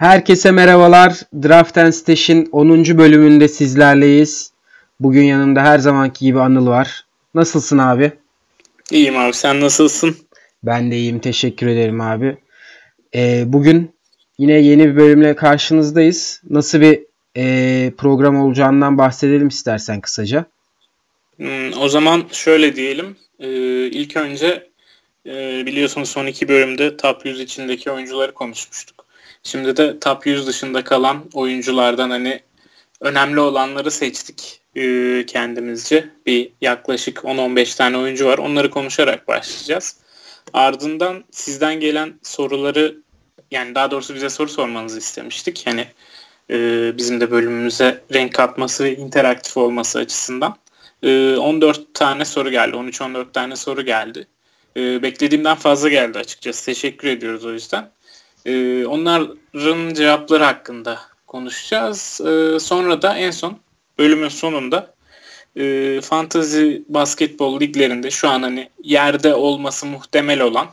Herkese merhabalar. Draft and Stash'in 10. bölümünde sizlerleyiz. Bugün yanımda her zamanki gibi Anıl var. Nasılsın abi? İyiyim abi sen nasılsın? Ben de iyiyim teşekkür ederim abi. Ee, bugün yine yeni bir bölümle karşınızdayız. Nasıl bir e, program olacağından bahsedelim istersen kısaca. Hmm, o zaman şöyle diyelim. Ee, ilk önce e, biliyorsunuz son iki bölümde top 100 içindeki oyuncuları konuşmuştuk. Şimdi de top 100 dışında kalan oyunculardan hani önemli olanları seçtik e, kendimizce. Bir yaklaşık 10-15 tane oyuncu var. Onları konuşarak başlayacağız. Ardından sizden gelen soruları yani daha doğrusu bize soru sormanızı istemiştik. Yani e, bizim de bölümümüze renk katması ve interaktif olması açısından. E, 14 tane soru geldi. 13-14 tane soru geldi. E, beklediğimden fazla geldi açıkçası. Teşekkür ediyoruz o yüzden. E, onların cevapları hakkında konuşacağız. E, sonra da en son bölümün sonunda e, fantasy basketbol liglerinde şu an hani yerde olması muhtemel olan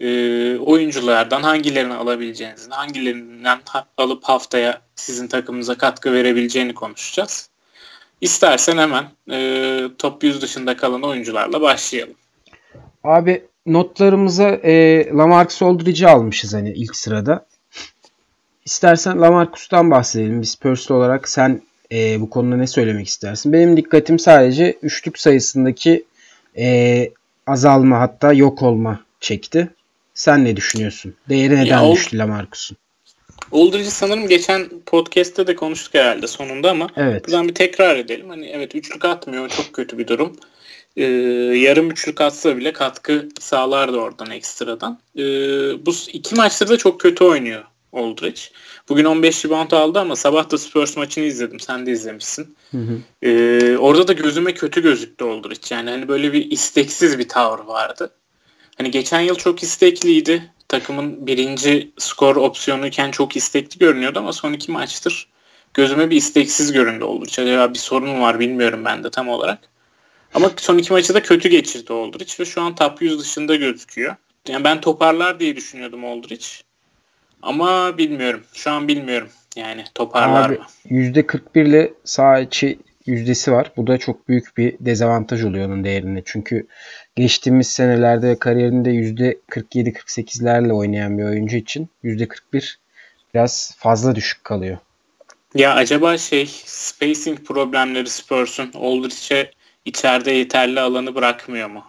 e, oyunculardan hangilerini alabileceğinizi, hangilerinden ha- alıp haftaya sizin takımınıza katkı verebileceğini konuşacağız. İstersen hemen e, top 100 dışında kalan oyuncularla başlayalım. Abi notlarımıza e, Lamarcus Aldridge'i almışız hani ilk sırada. İstersen Lamarcus'tan bahsedelim. Biz Spurs olarak sen e, bu konuda ne söylemek istersin? Benim dikkatim sadece üçlük sayısındaki e, azalma hatta yok olma çekti. Sen ne düşünüyorsun? Değeri neden Ya, düştü Lamarcus'un? Aldridge'i sanırım geçen podcast'te de konuştuk herhalde sonunda ama Evet. buradan bir tekrar edelim. Hani evet üçlük atmıyor çok kötü bir durum. Ee, yarım üçlük atsa bile katkı sağlardı oradan ekstradan. Ee, bu iki maçta da çok kötü oynuyor Aldridge. Bugün 15 rebound aldı ama sabah da Spurs maçını izledim. Sen de izlemişsin. Hı hı. Ee, orada da gözüme kötü gözüktü Aldridge. Yani hani böyle bir isteksiz bir tavır vardı. Hani geçen yıl çok istekliydi. Takımın birinci skor opsiyonuyken çok istekli görünüyordu ama son iki maçtır gözüme bir isteksiz göründü Aldridge. Acaba bir sorun var bilmiyorum ben de tam olarak. Ama son iki maçı da kötü geçirdi Aldridge ve şu an top 100 dışında gözüküyor. Yani ben toparlar diye düşünüyordum Aldridge. Ama bilmiyorum. Şu an bilmiyorum. Yani toparlar Abi mı? %41 ile sağ içi yüzdesi var. Bu da çok büyük bir dezavantaj oluyor onun değerine. Çünkü geçtiğimiz senelerde ve kariyerinde %47-48'lerle oynayan bir oyuncu için %41 biraz fazla düşük kalıyor. Ya acaba şey spacing problemleri Spurs'un Aldridge'e içeride yeterli alanı bırakmıyor mu?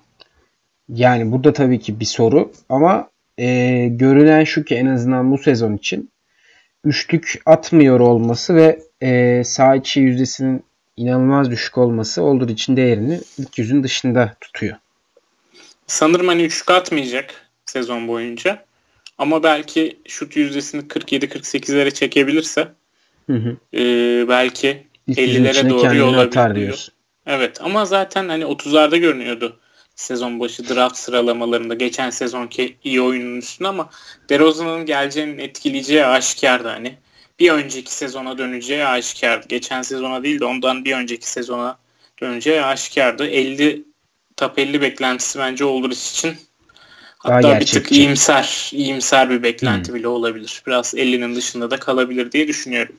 Yani burada tabii ki bir soru ama e, görünen şu ki en azından bu sezon için üçlük atmıyor olması ve e, sağ içi yüzdesinin inanılmaz düşük olması olur için değerini ilk yüzün dışında tutuyor. Sanırım hani üçlük atmayacak sezon boyunca. Ama belki şut yüzdesini 47-48'lere çekebilirse Hı hı. e, belki İlk yüzün 50'lere içine doğru yol diyorsun. Evet ama zaten hani 30'larda görünüyordu sezon başı draft sıralamalarında geçen sezonki iyi oyunun üstüne ama DeRozan'ın geleceğinin etkileyeceği aşikardı hani. Bir önceki sezona döneceği aşikardı. Geçen sezona değil de ondan bir önceki sezona döneceği aşikardı. 50 top 50 beklentisi bence olur için Daha hatta bir tık iyimser, iyimser bir beklenti Hmm. bile olabilir. Biraz 50'nin dışında da kalabilir diye düşünüyorum.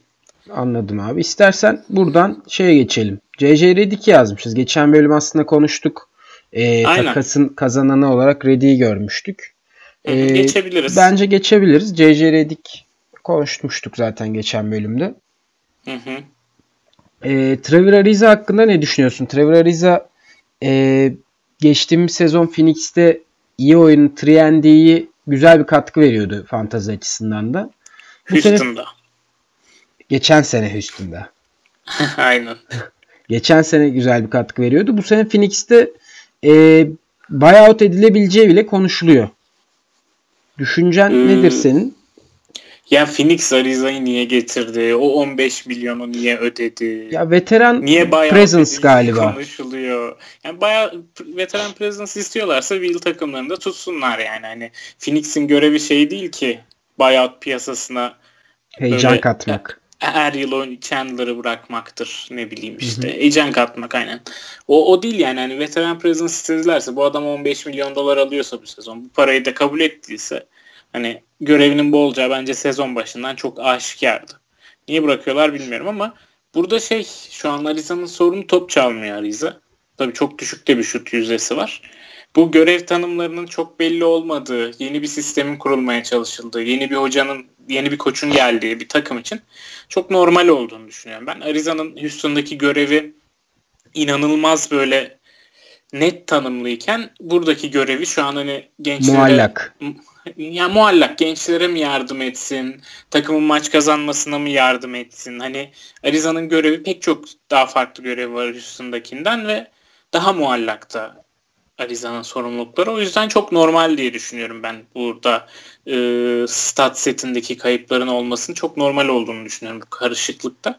Anladım abi. İstersen buradan şeye geçelim. JJ Redick'i yazmışız. Geçen bölüm aslında konuştuk. Ee, takasın kazananı olarak Redick'i görmüştük. Ee, Geçebiliriz. Bence geçebiliriz. JJ Redick konuşmuştuk zaten geçen bölümde. Hı hı. Ee, Trevor Ariza hakkında ne düşünüyorsun? Trevor Ariza e, geçtiğimiz sezon Phoenix'te iyi oyun 3 güzel bir katkı veriyordu fantazi açısından da. Bu sene Houston'da. Geçen sene Houston'da. Aynen. Geçen sene güzel bir katkı veriyordu. Bu sene Phoenix'te e, buyout edilebileceği bile konuşuluyor. Düşüncen Hmm. nedir senin? Ya Phoenix Ariza'yı niye getirdi? O 15 milyonu niye ödedi? Ya veteran niye presence galiba. konuşuluyor. Yani bayağı veteran presence istiyorlarsa Will takımlarında tutsunlar yani. Hani Phoenix'in görevi şey değil ki buyout piyasasına Heyecan Böyle- katmak. Her yıl oyun Chandler'ı bırakmaktır ne bileyim işte. Heyecan katmak aynen. O, o değil yani hani veteran presence istedilerse bu adam 15 milyon dolar alıyorsa bu sezon bu parayı da kabul ettiyse Hani görevinin bu olacağı bence sezon başından çok aşikardı. Niye bırakıyorlar bilmiyorum ama burada şey şu an Ariza'nın sorunu top çalmıyor Ariza. Tabii çok düşük de bir şut yüzdesi var. Bu görev tanımlarının çok belli olmadığı, yeni bir sistemin kurulmaya çalışıldığı, yeni bir hocanın, yeni bir koçun geldiği bir takım için çok normal olduğunu düşünüyorum. Ben Ariza'nın Houston'daki görevi inanılmaz böyle net tanımlıyken buradaki görevi şu an hani gençlere muallak. Ya muallak gençlere mi yardım etsin? Takımın maç kazanmasına mı yardım etsin? Hani Ariza'nın görevi pek çok daha farklı görev var Houston'dakinden ve daha muallakta Ariza'nın sorumlulukları. O yüzden çok normal diye düşünüyorum ben burada e, stat setindeki kayıpların olmasının çok normal olduğunu düşünüyorum bu karışıklıkta.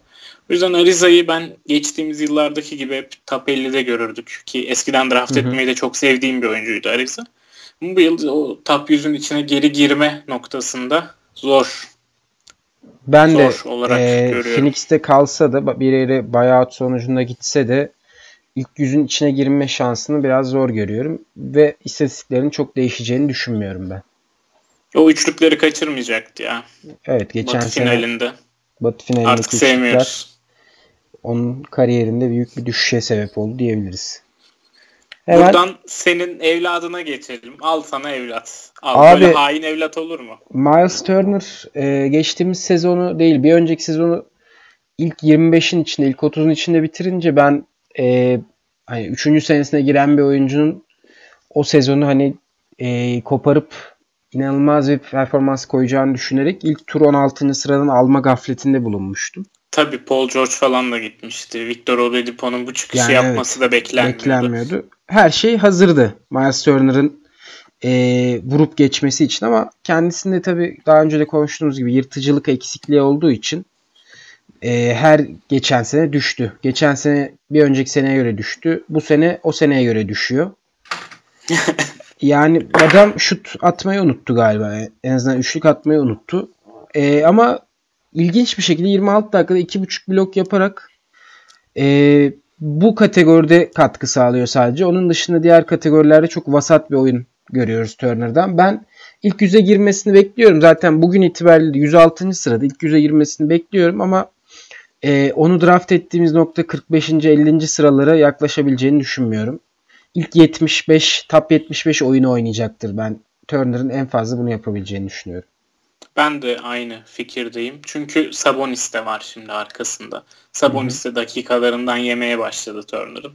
O yüzden Ariza'yı ben geçtiğimiz yıllardaki gibi hep top 50'de görürdük. Ki eskiden draft hı hı. etmeyi de çok sevdiğim bir oyuncuydu Ariza. Bu yıl o top 100'ün içine geri girme noktasında zor. Ben zor de olarak e, görüyorum. Phoenix'te kalsa da bir yere buyout sonucunda gitse de ilk yüzün içine girme şansını biraz zor görüyorum. Ve istatistiklerin çok değişeceğini düşünmüyorum ben. O üçlükleri kaçırmayacaktı ya. Evet geçen Batı sene finalinde. Batı finalindeki Artık sevmiyoruz. Onun kariyerinde büyük bir düşüşe sebep oldu diyebiliriz. Hemen, Buradan senin evladına geçelim. Al sana evlat. Al, abi, böyle hain evlat olur mu? Miles Turner e, geçtiğimiz sezonu değil bir önceki sezonu ilk 25'in içinde ilk 30'un içinde bitirince ben e, hani 3. senesine giren bir oyuncunun o sezonu hani e, koparıp inanılmaz bir performans koyacağını düşünerek ilk tur 16. sıradan alma gafletinde bulunmuştum. Tabii Paul George falan da gitmişti. Victor Oladipo'nun bu çıkışı yani yapması evet, da beklenmiyordu. beklenmiyordu. Her şey hazırdı Miles Turner'ın e, vurup geçmesi için ama kendisinde tabii daha önce de konuştuğumuz gibi yırtıcılık eksikliği olduğu için e, her geçen sene düştü. Geçen sene bir önceki seneye göre düştü. Bu sene o seneye göre düşüyor. yani adam şut atmayı unuttu galiba. En azından üçlük atmayı unuttu. E, ama ilginç bir şekilde 26 dakikada 2.5 blok yaparak e, bu kategoride katkı sağlıyor sadece. Onun dışında diğer kategorilerde çok vasat bir oyun görüyoruz Turner'dan. Ben ilk yüze girmesini bekliyorum. Zaten bugün itibariyle 106. sırada ilk yüze girmesini bekliyorum ama e, onu draft ettiğimiz nokta 45. 50. sıralara yaklaşabileceğini düşünmüyorum. İlk 75, top 75 oyunu oynayacaktır ben. Turner'ın en fazla bunu yapabileceğini düşünüyorum. Ben de aynı fikirdeyim. Çünkü Sabonis de var şimdi arkasında. Sabonis de dakikalarından yemeye başladı Turner'ın.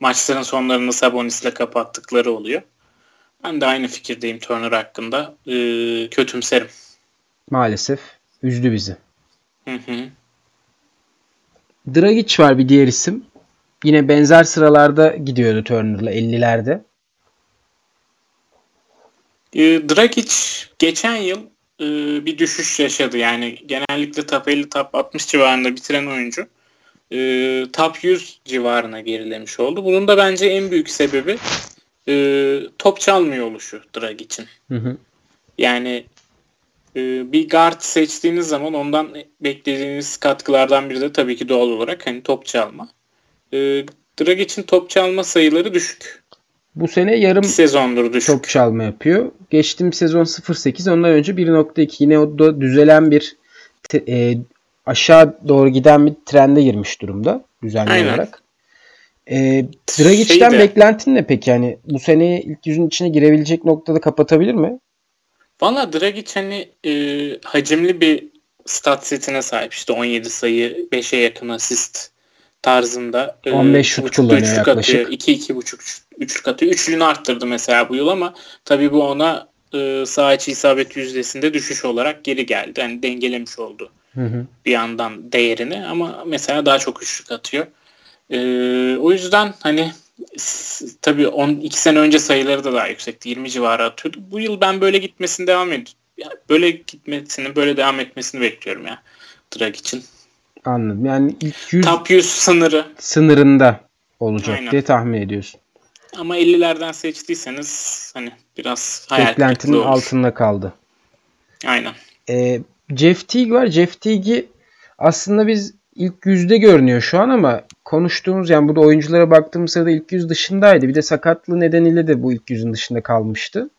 Maçların sonlarını Sabonis'le kapattıkları oluyor. Ben de aynı fikirdeyim Turner hakkında. Ee, kötümserim. Maalesef. Üzdü bizi. Hı hı. Dragic var bir diğer isim. Yine benzer sıralarda gidiyordu Turner'la 50'lerde. Ee, Dragic geçen yıl e, bir düşüş yaşadı. Yani genellikle top 50 top 60 civarında bitiren oyuncu e, top 100 civarına gerilemiş oldu. Bunun da bence en büyük sebebi e, top çalmıyor oluşu Dragic'in. Hı hı. Yani e, bir guard seçtiğiniz zaman ondan beklediğiniz katkılardan biri de tabii ki doğal olarak hani top çalma. E, Dragic'in top çalma sayıları düşük. Bu sene yarım sezondur düşük. top çalma yapıyor. Geçtiğim sezon 0.8 ondan önce 1.2 yine o da düzelen bir e, aşağı doğru giden bir trende girmiş durumda düzenli Aynen. olarak. E, Dragic'ten Şeyde, beklentin ne peki? Yani bu seneyi ilk yüzün içine girebilecek noktada kapatabilir mi? Valla Dragic hani e, hacimli bir stat setine sahip. İşte 17 sayı, 5'e yakın asist tarzında. 15 şut kullanıyor yaklaşık. Atıyor, 2 2,5 üçlük atıyor. Üçlüğünü arttırdı mesela bu yıl ama tabii bu ona e, sağ içi isabet yüzdesinde düşüş olarak geri geldi. Yani dengelemiş oldu hı hı. bir yandan değerini ama mesela daha çok üçlük atıyor. E, o yüzden hani tabii 12 sene önce sayıları da daha yüksekti. 20 civarı atıyordu. Bu yıl ben böyle gitmesini devam ediyorum. Yani böyle gitmesini, böyle devam etmesini bekliyorum ya Drag için. Anladım. Yani ilk 100 Top 100 sınırı sınırında olacak Aynen. diye tahmin ediyorsun. Ama 50'lerden seçtiyseniz hani biraz hayal beklentinin altında kaldı. Aynen. Ee, Jeff Teague var. Jeff Teague'i aslında biz ilk yüzde görünüyor şu an ama konuştuğumuz yani burada oyunculara baktığımız sırada ilk yüz dışındaydı. Bir de sakatlığı nedeniyle de bu ilk yüzün dışında kalmıştı.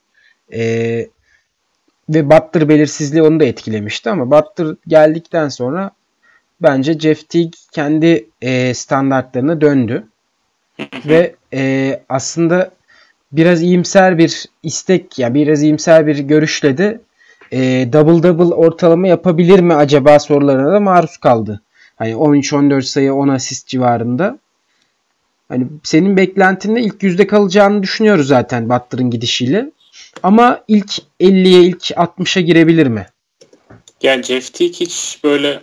Ee, ve Butler belirsizliği onu da etkilemişti ama Butler geldikten sonra bence Jeff Teague kendi e, standartlarına döndü. ve e, aslında biraz iyimser bir istek ya yani biraz iyimser bir görüşle de e, double double ortalama yapabilir mi acaba sorularına da maruz kaldı. Hani 13-14 sayı 10 asist civarında. Hani senin beklentinde ilk yüzde kalacağını düşünüyoruz zaten Butler'ın gidişiyle. Ama ilk 50'ye ilk 60'a girebilir mi? Ya Jeff Teague hiç böyle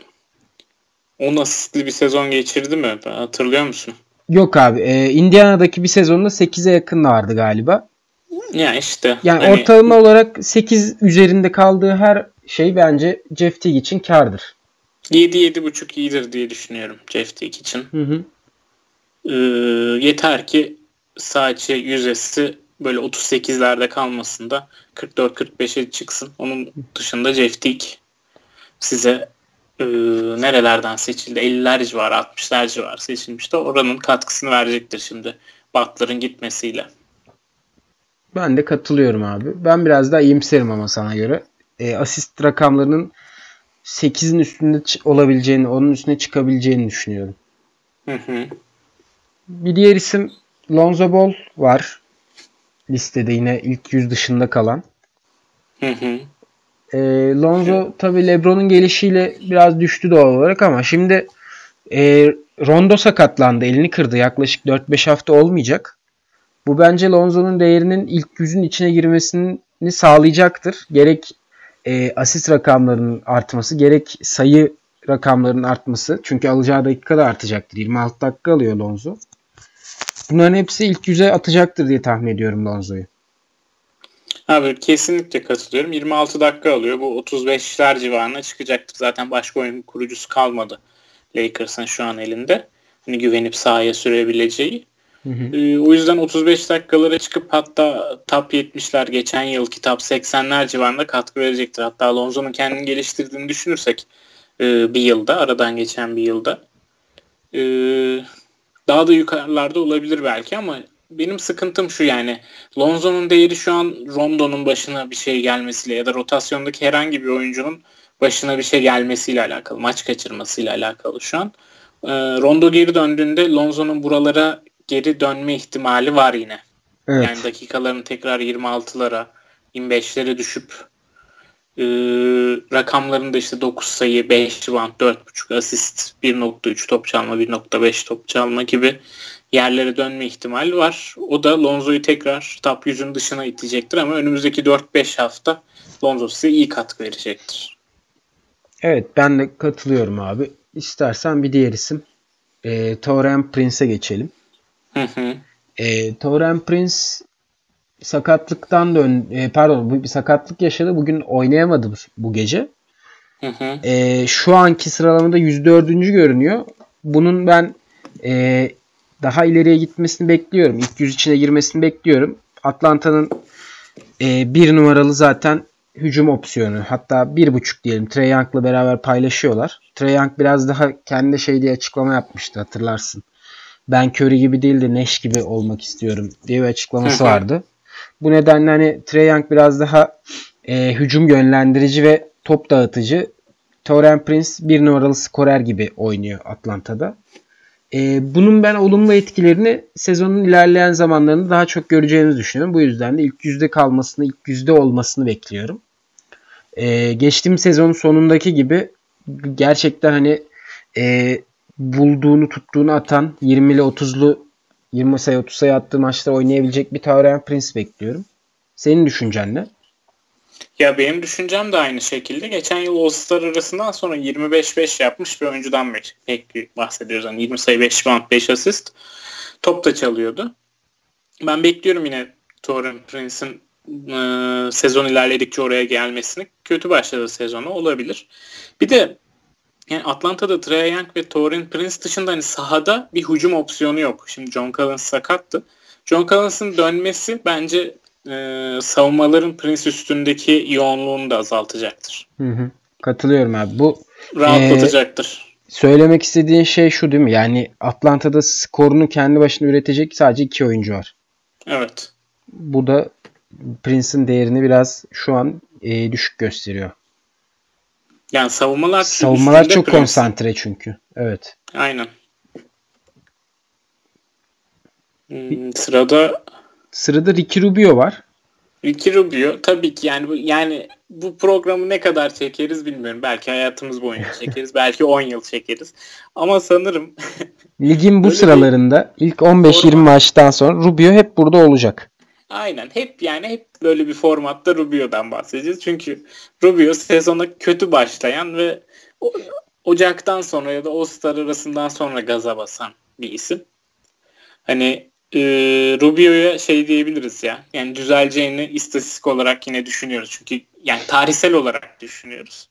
10 asistli bir sezon geçirdi mi? Hatırlıyor musun? Yok abi. E, Indiana'daki bir sezonda 8'e yakın vardı galiba. Ya işte. Yani hani... ortalama olarak 8 üzerinde kaldığı her şey bence Jeff Teague için kardır. 7-7.5 iyidir diye düşünüyorum Jeff Teague için. Hı hı. Ee, yeter ki sadece yüzdesi böyle 38'lerde kalmasın da 44-45'e çıksın. Onun dışında Jeff Teague size e, nerelerden seçildi? 50'ler civarı, 60'lar civarı seçilmişti. Oranın katkısını verecektir şimdi Butler'ın gitmesiyle. Ben de katılıyorum abi. Ben biraz daha iyimserim ama sana göre. E, asist rakamlarının 8'in üstünde olabileceğini, onun üstüne çıkabileceğini düşünüyorum. Hı hı. Bir diğer isim Lonzo Ball var. Listede yine ilk yüz dışında kalan. Hı hı. E, Lonzo tabi Lebron'un gelişiyle biraz düştü doğal olarak ama şimdi e, Rondo sakatlandı. Elini kırdı. Yaklaşık 4-5 hafta olmayacak. Bu bence Lonzo'nun değerinin ilk yüzün içine girmesini sağlayacaktır. Gerek e, asist rakamlarının artması gerek sayı rakamlarının artması. Çünkü alacağı dakika da artacaktır. 26 dakika alıyor Lonzo. Bunların hepsi ilk yüze atacaktır diye tahmin ediyorum Lonzo'yu. Abi kesinlikle katılıyorum. 26 dakika alıyor. Bu 35'ler civarına çıkacaktır. Zaten başka oyun kurucusu kalmadı Lakers'ın şu an elinde. Hani güvenip sahaya sürebileceği. Hı hı. Ee, o yüzden 35 dakikalara çıkıp hatta top 70'ler geçen yılki top 80'ler civarında katkı verecektir. Hatta Alonso'nun kendini geliştirdiğini düşünürsek e, bir yılda aradan geçen bir yılda e, daha da yukarılarda olabilir belki ama benim sıkıntım şu yani Lonzo'nun değeri şu an Rondo'nun başına bir şey gelmesiyle ya da rotasyondaki herhangi bir oyuncunun başına bir şey gelmesiyle alakalı, maç kaçırmasıyla alakalı şu an. E, Rondo geri döndüğünde Lonzo'nun buralara geri dönme ihtimali var yine. Evet. Yani dakikaların tekrar 26'lara 25'lere düşüp e, rakamlarında işte 9 sayı, 5 rebound, 4.5 asist, 1.3 top çalma, 1.5 top çalma gibi yerlere dönme ihtimali var. O da Lonzo'yu tekrar top 100'ün dışına itecektir ama önümüzdeki 4-5 hafta Lonzo size iyi katkı verecektir. Evet ben de katılıyorum abi. İstersen bir diğer isim e, Taurean Prince'e geçelim. Hı hı. E, Taurean Prince sakatlıktan dön e, pardon bu bir sakatlık yaşadı. Bugün oynayamadı bu, bu gece. Hı hı. E, şu anki sıralamada 104. görünüyor. Bunun ben e, daha ileriye gitmesini bekliyorum. İlk yüz içine girmesini bekliyorum. Atlanta'nın e, bir numaralı zaten hücum opsiyonu. Hatta bir buçuk diyelim. Trey Young'la beraber paylaşıyorlar. Trey Young biraz daha kendi şey diye açıklama yapmıştı hatırlarsın. Ben Curry gibi değil de Nash gibi olmak istiyorum diye bir açıklaması vardı. Bu nedenle hani Trey Young biraz daha e, hücum yönlendirici ve top dağıtıcı. Taurean Prince bir numaralı skorer gibi oynuyor Atlanta'da. E, bunun ben olumlu etkilerini sezonun ilerleyen zamanlarında daha çok göreceğimizi düşünüyorum. Bu yüzden de ilk yüzde kalmasını, ilk yüzde olmasını bekliyorum. E, geçtiğim sezonun sonundaki gibi gerçekten hani e, bulduğunu tuttuğunu atan 20'li 30'lu 20 sayı 30 sayı attığı maçta oynayabilecek bir Taurean Prince bekliyorum. Senin düşüncen ne? Ya benim düşüncem de aynı şekilde. Geçen yıl All-Star arasından sonra 25-5 yapmış bir oyuncudan pek bahsediyoruz. Yani 20 sayı 5 rebound 5 asist. Top da çalıyordu. Ben bekliyorum yine Taurean Prince'in e, sezon ilerledikçe oraya gelmesini. Kötü başladı sezonu olabilir. Bir de yani Atlanta'da Trae Young ve Torin Prince dışında hani sahada bir hücum opsiyonu yok. Şimdi John Collins sakattı. John Collins'ın dönmesi bence e, savunmaların Prince üstündeki yoğunluğunu da azaltacaktır. Hı hı. Katılıyorum abi. Bu rahatlatacaktır. E, söylemek istediğin şey şu değil mi? Yani Atlanta'da skorunu kendi başına üretecek sadece iki oyuncu var. Evet. Bu da Prince'in değerini biraz şu an e, düşük gösteriyor. Yani savunmalar savunmalar çok Prince. konsantre çünkü. Evet. Aynen. Hmm, sırada sırada Ricky Rubio var. Ricky Rubio tabii ki yani bu yani bu programı ne kadar çekeriz bilmiyorum. Belki hayatımız boyunca çekeriz. belki 10 yıl çekeriz. Ama sanırım ligin bu sıralarında bir... ilk 15-20 maçtan sonra Rubio hep burada olacak. Aynen. Hep yani hep böyle bir formatta Rubio'dan bahsedeceğiz. Çünkü Rubio sezona kötü başlayan ve Ocak'tan sonra ya da All-Star arasından sonra gaza basan bir isim. Hani e, Rubio'ya şey diyebiliriz ya. Yani düzeleceğini istatistik olarak yine düşünüyoruz. Çünkü yani tarihsel olarak düşünüyoruz.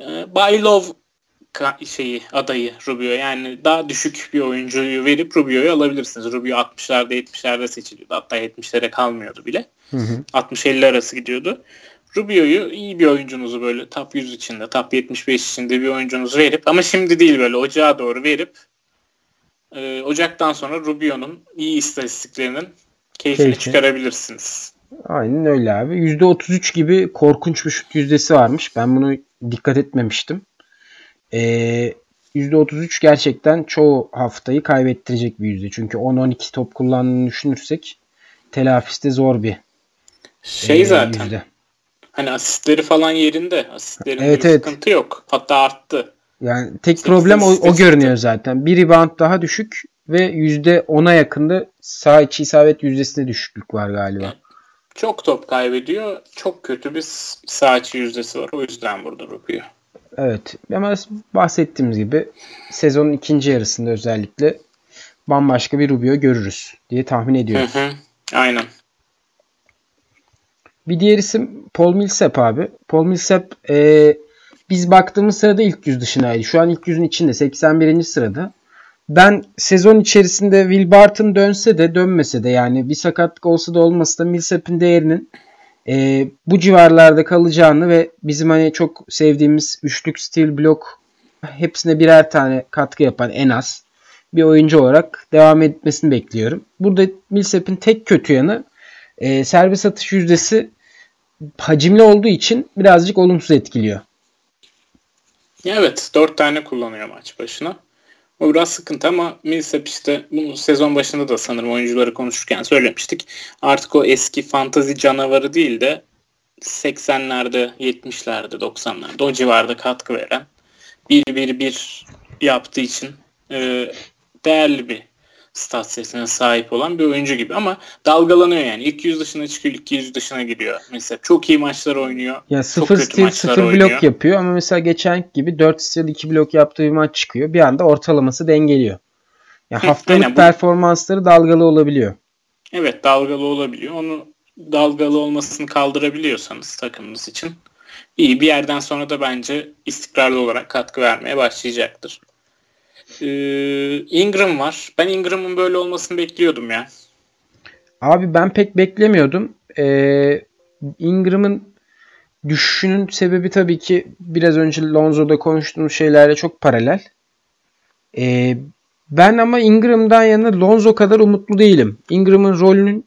E, By Love şeyi adayı Rubio. Yani daha düşük bir oyuncuyu verip Rubio'yu alabilirsiniz. Rubio 60'larda 70'lerde seçiliyordu. Hatta 70'lere kalmıyordu bile. 60-50 arası gidiyordu. Rubio'yu iyi bir oyuncunuzu böyle top 100 içinde, top 75 içinde bir oyuncunuzu verip ama şimdi değil böyle ocağa doğru verip e, Ocak'tan sonra Rubio'nun iyi istatistiklerinin keyfini Keyfi. çıkarabilirsiniz. Aynen öyle abi. %33 gibi korkunç bir şut yüzdesi varmış. Ben bunu dikkat etmemiştim. Ee, %33 gerçekten çoğu haftayı kaybettirecek bir yüzde. Çünkü 10-12 top kullandığını düşünürsek telafiste zor bir şey e, zaten. Yüzde. Hani asistleri falan yerinde. Asistlerin evet, bir evet. sıkıntı yok. Hatta arttı. Yani tek problem o, o görünüyor zaten. Bir rebound daha düşük ve %10'a yakında sağ içi isabet yüzdesinde düşüklük var galiba. Çok top kaybediyor. Çok kötü bir sağ içi yüzdesi var. O yüzden burada Rubio. Evet. Ama bahsettiğimiz gibi sezonun ikinci yarısında özellikle bambaşka bir Rubio görürüz diye tahmin ediyoruz. Hı hı. Aynen. Bir diğer isim Paul Millsap abi. Paul Millsap e, biz baktığımız sırada ilk yüz dışındaydı. Şu an ilk yüzün içinde 81. sırada. Ben sezon içerisinde Will Barton dönse de dönmese de yani bir sakatlık olsa da olmasa da Millsap'in değerinin e, bu civarlarda kalacağını ve bizim hani çok sevdiğimiz üçlük stil blok hepsine birer tane katkı yapan en az bir oyuncu olarak devam etmesini bekliyorum. Burada Millsap'in tek kötü yanı e, serbest atış yüzdesi hacimli olduğu için birazcık olumsuz etkiliyor. Evet. Dört tane kullanıyor maç başına. O biraz sıkıntı ama Millsap işte bunu sezon başında da sanırım oyuncuları konuşurken söylemiştik. Artık o eski fantazi canavarı değil de 80'lerde, 70'lerde, 90'larda o civarda katkı veren 1-1-1 yaptığı için e, değerli bir stat setine sahip olan bir oyuncu gibi ama dalgalanıyor yani. İlk yüz dışına çıkıyor, ilk yüz dışına giriyor. Mesela çok iyi maçlar oynuyor. Ya sıfır stil, sıfır oynuyor. blok yapıyor ama mesela geçen gibi 4 stil 2 blok yaptığı bir maç çıkıyor. Bir anda ortalaması dengeliyor. Yani haftalık Aynen, bu... performansları dalgalı olabiliyor. Evet dalgalı olabiliyor. Onu dalgalı olmasını kaldırabiliyorsanız takımınız için iyi bir yerden sonra da bence istikrarlı olarak katkı vermeye başlayacaktır. Ee, Ingram var. Ben Ingram'ın böyle olmasını bekliyordum ya. Abi ben pek beklemiyordum. Ee, Ingram'ın düşüşünün sebebi tabii ki biraz önce Lonzo'da konuştuğumuz şeylerle çok paralel. Ee, ben ama Ingram'dan yana Lonzo kadar umutlu değilim. Ingram'ın rolünün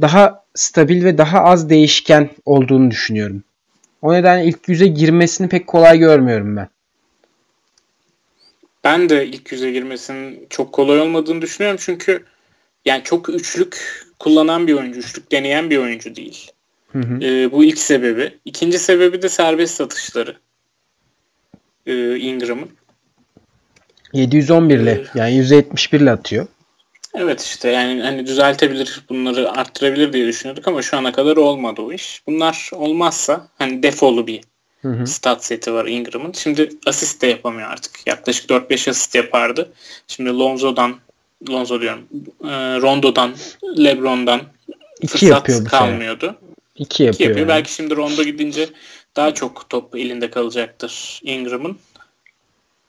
daha stabil ve daha az değişken olduğunu düşünüyorum. O nedenle ilk yüze girmesini pek kolay görmüyorum ben. Ben de ilk yüze girmesinin çok kolay olmadığını düşünüyorum. Çünkü yani çok üçlük kullanan bir oyuncu, üçlük deneyen bir oyuncu değil. Hı hı. Ee, bu ilk sebebi. İkinci sebebi de serbest satışları. Ee, Ingram'ın. 711 ile ee, yani 171 ile atıyor. Evet işte yani hani düzeltebilir bunları arttırabilir diye düşünüyorduk ama şu ana kadar olmadı o iş. Bunlar olmazsa hani defolu bir Hı hı. Stat seti var Ingram'ın. Şimdi asist de yapamıyor artık. Yaklaşık 4-5 asist yapardı. Şimdi Lonzo'dan Lonzo diyorum. E, Rondo'dan, LeBron'dan İki fırsat yapıyor kalmıyordu. Sene. İki yapıyor. İki yapıyor. Yani. Belki şimdi Rondo gidince daha çok top elinde kalacaktır Ingram'ın.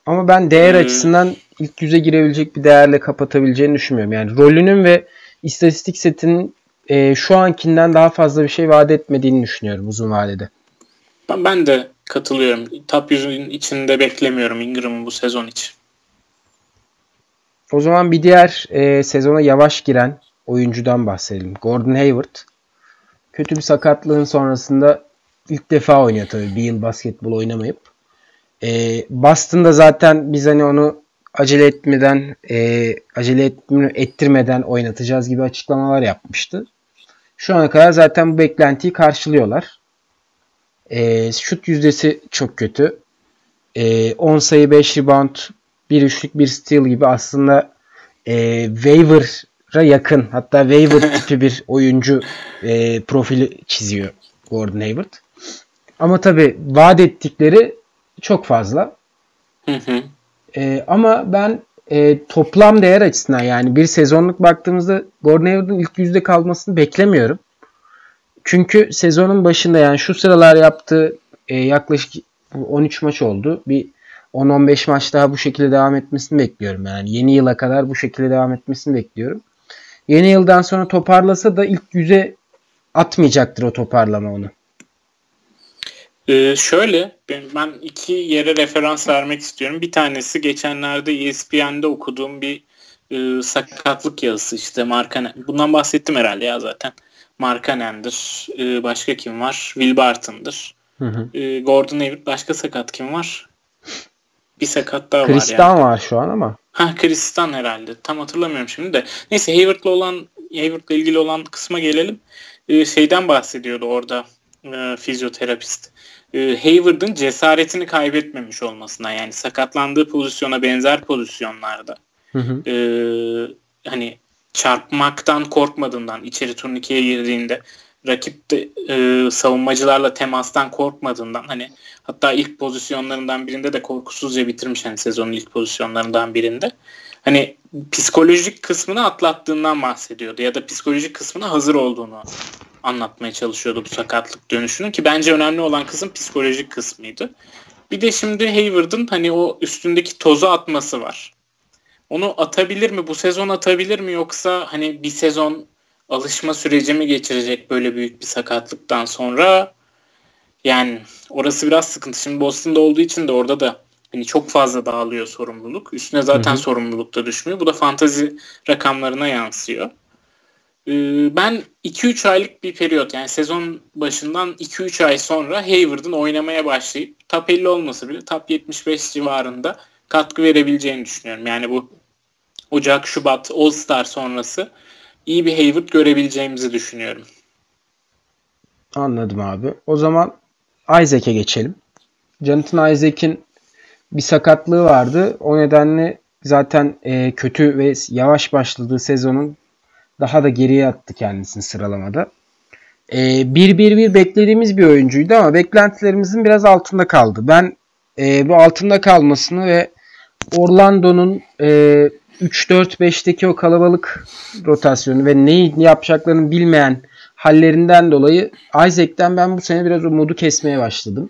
Ama ben değer ee, açısından ilk yüze girebilecek bir değerle kapatabileceğini düşünmüyorum. Yani rolünün ve istatistik setinin e, şu ankinden daha fazla bir şey vaat etmediğini düşünüyorum uzun vadede. Ben, ben de katılıyorum. Top 100'ün içinde beklemiyorum Ingram'ı bu sezon için. O zaman bir diğer e, sezona yavaş giren oyuncudan bahsedelim. Gordon Hayward. Kötü bir sakatlığın sonrasında ilk defa oynuyor tabii bir yıl basketbol oynamayıp. E, Boston'da zaten biz hani onu acele etmeden e, acele ettirmeden oynatacağız gibi açıklamalar yapmıştı. Şu ana kadar zaten bu beklentiyi karşılıyorlar. E, şut yüzdesi çok kötü. E, 10 sayı 5 rebound 1 üçlük 1 steal gibi aslında e, waiver'a yakın hatta waiver tipi bir oyuncu e, profili çiziyor Gordon Hayward. Ama tabi vaat ettikleri çok fazla. Hı hı. E, ama ben e, toplam değer açısından yani bir sezonluk baktığımızda Gordon Hayward'ın ilk yüzde kalmasını beklemiyorum. Çünkü sezonun başında yani şu sıralar yaptığı e, yaklaşık 13 maç oldu. Bir 10-15 maç daha bu şekilde devam etmesini bekliyorum. Yani yeni yıla kadar bu şekilde devam etmesini bekliyorum. Yeni yıldan sonra toparlasa da ilk yüze atmayacaktır o toparlama onu. Ee, şöyle ben, iki yere referans vermek istiyorum. Bir tanesi geçenlerde ESPN'de okuduğum bir e, sakatlık yazısı işte Markanen. Bundan bahsettim herhalde ya zaten. Markanen'dir. E, başka kim var? Will Barton'dır. Hı hı. E, Gordon Hayward. Başka sakat kim var? Bir sakat daha Kristan var yani. var şu an ama. Ha Kristan herhalde. Tam hatırlamıyorum şimdi de. Neyse Hayward'la olan Hayward'la ilgili olan kısma gelelim. Ee, şeyden bahsediyordu orada e, fizyoterapist. E, Hayward'ın cesaretini kaybetmemiş olmasına yani sakatlandığı pozisyona benzer pozisyonlarda hı hı. E, hani çarpmaktan korkmadığından içeri turnikeye girdiğinde rakip de e, savunmacılarla temastan korkmadığından hani hatta ilk pozisyonlarından birinde de korkusuzca bitirmiş hani sezonun ilk pozisyonlarından birinde. Hani psikolojik kısmını atlattığından bahsediyordu ya da psikolojik kısmına hazır olduğunu anlatmaya çalışıyordu bu sakatlık dönüşünün ki bence önemli olan kısım psikolojik kısmıydı. Bir de şimdi Hayward'ın hani o üstündeki tozu atması var. Onu atabilir mi? Bu sezon atabilir mi? Yoksa hani bir sezon alışma süreci mi geçirecek böyle büyük bir sakatlıktan sonra? Yani orası biraz sıkıntı. Şimdi Boston'da olduğu için de orada da hani çok fazla dağılıyor sorumluluk. Üstüne zaten hı hı. sorumluluk da düşmüyor. Bu da fantazi rakamlarına yansıyor. Ee, ben 2-3 aylık bir periyot yani sezon başından 2-3 ay sonra Hayward'ın oynamaya başlayıp top 50 olması bile top 75 civarında katkı verebileceğini düşünüyorum. Yani bu Ocak, Şubat, All Star sonrası iyi bir Hayward görebileceğimizi düşünüyorum. Anladım abi. O zaman Isaac'e geçelim. Jonathan Isaac'in bir sakatlığı vardı. O nedenle zaten e, kötü ve yavaş başladığı sezonun daha da geriye attı kendisini sıralamada. 1-1-1 e, beklediğimiz bir oyuncuydu ama beklentilerimizin biraz altında kaldı. Ben e, bu altında kalmasını ve Orlando'nun e, 3-4-5'teki o kalabalık rotasyonu ve neyi yapacaklarını bilmeyen hallerinden dolayı Isaac'ten ben bu sene biraz umudu kesmeye başladım.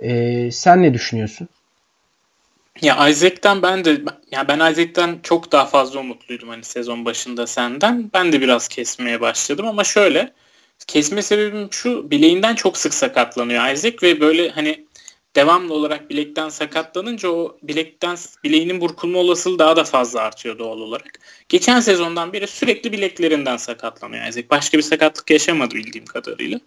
E, sen ne düşünüyorsun? Ya Isaac'ten ben de ya ben Isaac'ten çok daha fazla umutluydum hani sezon başında senden. Ben de biraz kesmeye başladım ama şöyle kesme sebebim şu bileğinden çok sık sakatlanıyor Isaac ve böyle hani devamlı olarak bilekten sakatlanınca o bilekten bileğinin burkulma olasılığı daha da fazla artıyor doğal olarak. Geçen sezondan beri sürekli bileklerinden sakatlanıyor Isaac. Başka bir sakatlık yaşamadı bildiğim kadarıyla.